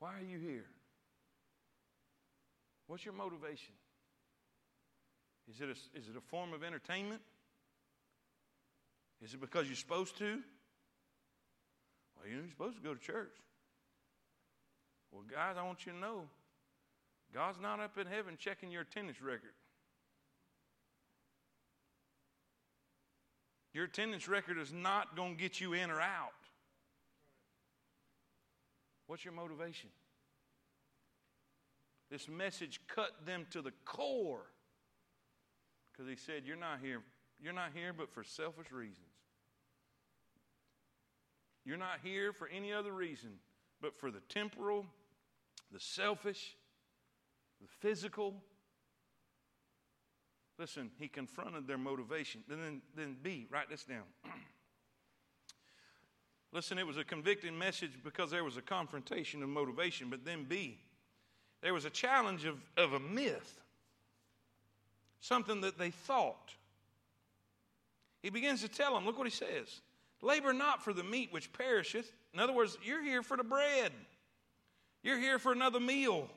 Why are you here? What's your motivation? Is it, a, is it a form of entertainment? Is it because you're supposed to? Well, you're supposed to go to church. Well, guys, I want you to know God's not up in heaven checking your attendance record. Your attendance record is not going to get you in or out. What's your motivation? This message cut them to the core because he said, You're not here. You're not here but for selfish reasons. You're not here for any other reason but for the temporal, the selfish, the physical. Listen, he confronted their motivation. Then, then B, write this down. Listen, it was a convicting message because there was a confrontation of motivation, but then B, there was a challenge of, of a myth, something that they thought. He begins to tell them, look what he says labor not for the meat which perisheth. In other words, you're here for the bread, you're here for another meal.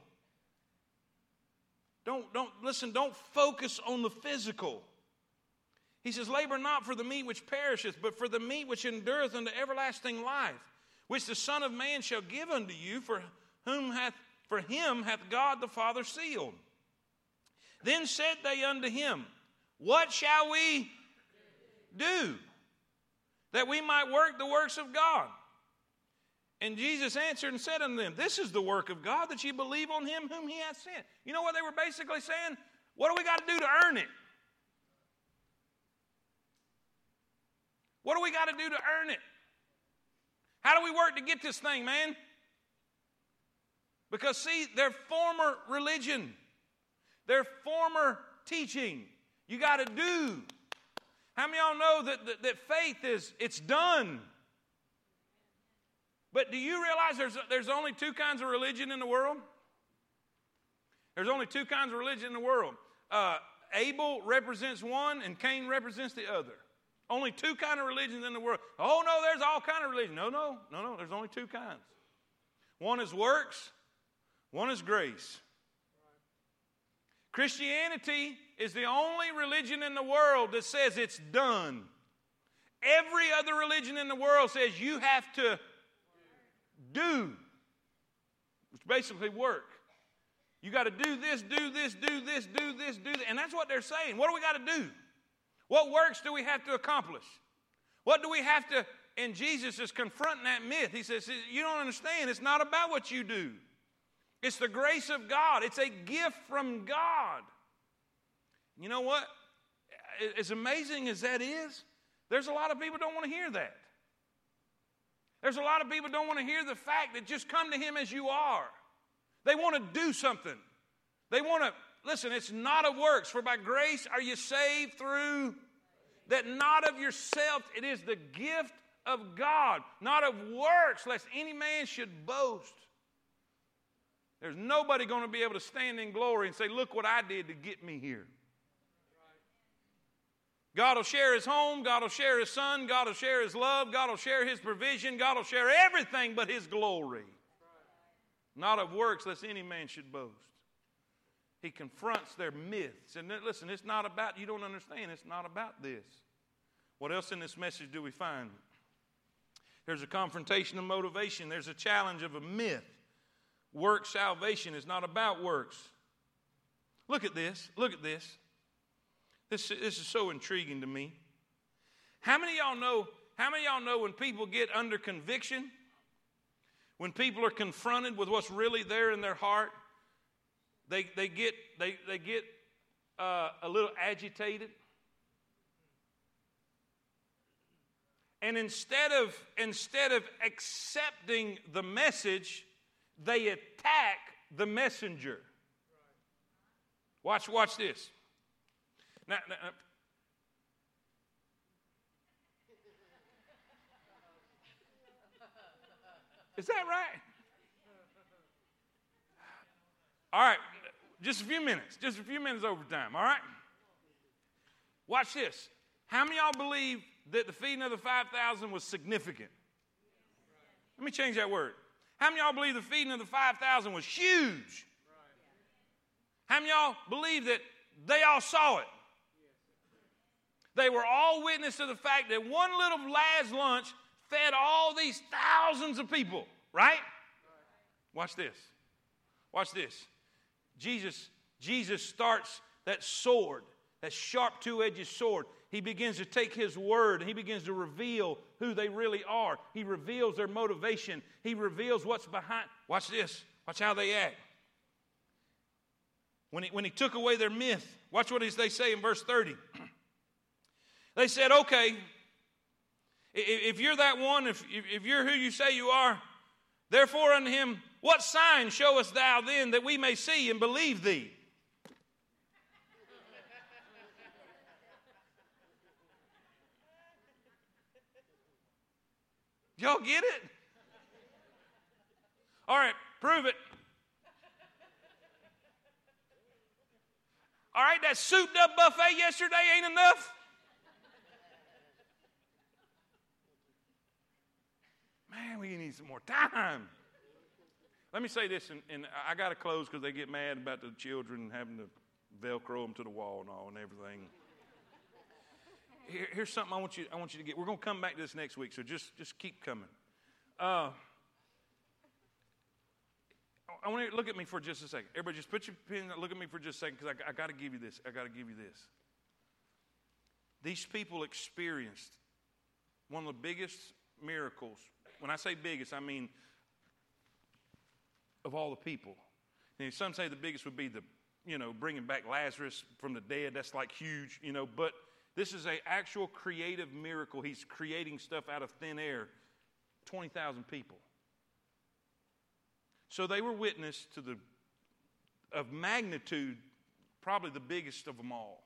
Don't, don't, listen, don't focus on the physical. He says, Labor not for the meat which perisheth, but for the meat which endureth unto everlasting life, which the Son of Man shall give unto you, for whom hath for him hath God the Father sealed. Then said they unto him, What shall we do that we might work the works of God? And Jesus answered and said unto them, This is the work of God, that ye believe on him whom he hath sent. You know what they were basically saying? What do we got to do to earn it? What do we got to do to earn it? How do we work to get this thing, man? Because, see, their former religion, their former teaching, you got to do. How many of y'all know that, that, that faith is, it's done? But do you realize there's, there's only two kinds of religion in the world? There's only two kinds of religion in the world. Uh, Abel represents one and Cain represents the other. Only two kind of religions in the world. Oh no, there's all kind of religion. No, no, no, no. There's only two kinds. One is works. One is grace. Christianity is the only religion in the world that says it's done. Every other religion in the world says you have to do, which basically work. You got to do this, do this, do this, do this, do this. And that's what they're saying. What do we got to do? What works do we have to accomplish? What do we have to? And Jesus is confronting that myth. He says, You don't understand. It's not about what you do, it's the grace of God, it's a gift from God. You know what? As amazing as that is, there's a lot of people don't want to hear that. There's a lot of people don't want to hear the fact that just come to Him as you are. They want to do something. They want to, listen, it's not of works, for by grace are you saved through that not of yourself, it is the gift of God, not of works, lest any man should boast. There's nobody going to be able to stand in glory and say, Look what I did to get me here. God will share his home, God will share his son, God will share his love, God will share his provision, God will share everything but his glory. Not of works, lest any man should boast. He confronts their myths. And listen, it's not about, you don't understand, it's not about this. What else in this message do we find? There's a confrontation of motivation, there's a challenge of a myth. Work salvation is not about works. Look at this. Look at this. This, this is so intriguing to me. How many y'all know? How many y'all know when people get under conviction, when people are confronted with what's really there in their heart, they, they get, they, they get uh, a little agitated? And instead of, instead of accepting the message, they attack the messenger. Watch, watch this. Now, now, is that right? All right, just a few minutes, just a few minutes overtime, all right? Watch this. How many y'all believe that the feeding of the 5,000 was significant? Let me change that word. How many y'all believe the feeding of the 5,000 was huge? How many y'all believe that they all saw it? They were all witness to the fact that one little lad's lunch fed all these thousands of people, right? Watch this. Watch this. Jesus, Jesus starts that sword, that sharp two edged sword. He begins to take His word and He begins to reveal who they really are. He reveals their motivation. He reveals what's behind. Watch this. Watch how they act. When He, when he took away their myth, watch what they say in verse 30. They said, okay, if you're that one, if, if you're who you say you are, therefore unto him, what sign showest thou then that we may see and believe thee? Y'all get it? All right, prove it. All right, that souped up buffet yesterday ain't enough? Man, we need some more time. Let me say this, and, and I got to close because they get mad about the children having to Velcro them to the wall and all and everything. Here, here's something I want you, I want you to get. We're going to come back to this next week, so just, just keep coming. Uh, I want you to look at me for just a second. Everybody, just put your pen. Look at me for just a second, because I, I got to give you this. I got to give you this. These people experienced one of the biggest miracles. When I say biggest, I mean of all the people. And some say the biggest would be the, you know, bringing back Lazarus from the dead. That's like huge, you know. But this is an actual creative miracle. He's creating stuff out of thin air. 20,000 people. So they were witness to the, of magnitude, probably the biggest of them all.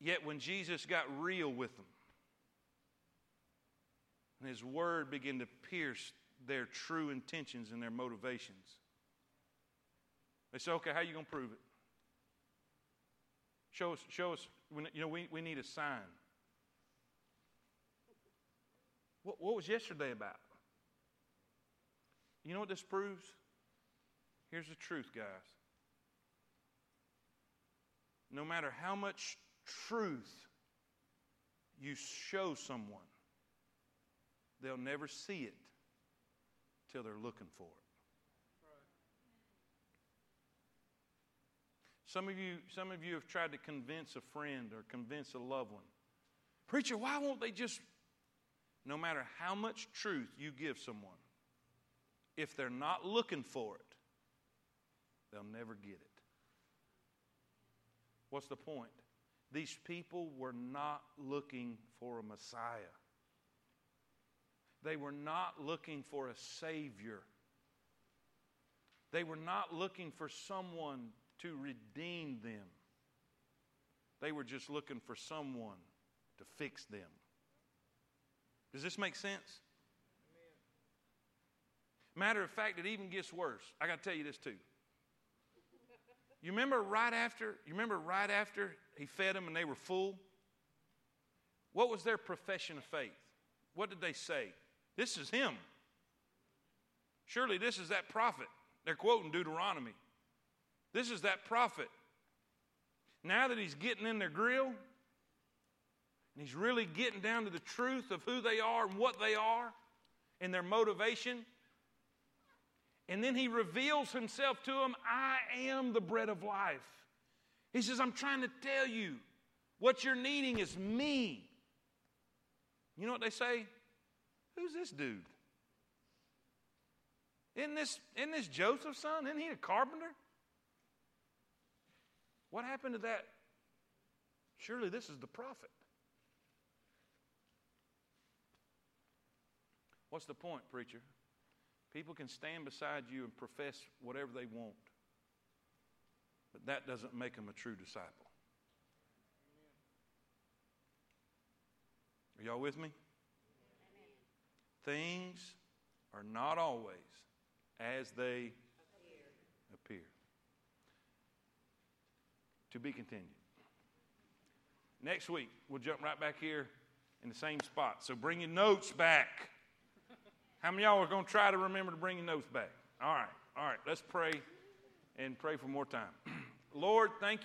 Yet when Jesus got real with them, and his word began to pierce their true intentions and their motivations, they said, okay, how are you going to prove it? Show us, show us, you know, we, we need a sign. What, what was yesterday about? You know what this proves? Here's the truth, guys. No matter how much truth you show someone, they'll never see it till they're looking for it. Some of you, some of you have tried to convince a friend or convince a loved one. Preacher, why won't they just no matter how much truth you give someone, if they're not looking for it, they'll never get it. What's the point? These people were not looking for a Messiah. They were not looking for a Savior. They were not looking for someone to redeem them. They were just looking for someone to fix them. Does this make sense? Matter of fact, it even gets worse. I got to tell you this too. You remember right after, you remember right after he fed them and they were full? What was their profession of faith? What did they say? This is him. Surely this is that prophet. They're quoting Deuteronomy. This is that prophet. Now that he's getting in their grill, and he's really getting down to the truth of who they are and what they are and their motivation. And then he reveals himself to them I am the bread of life. He says, I'm trying to tell you what you're needing is me. You know what they say? Who's this dude? Isn't this, isn't this Joseph's son? Isn't he a carpenter? What happened to that? Surely this is the prophet. What's the point, preacher? People can stand beside you and profess whatever they want, but that doesn't make them a true disciple. Are y'all with me? Things are not always as they appear. appear. To be continued. Next week, we'll jump right back here in the same spot. So bring your notes back. How many y'all are going to try to remember to bring your notes back? All right, all right, let's pray and pray for more time. Lord, thank you.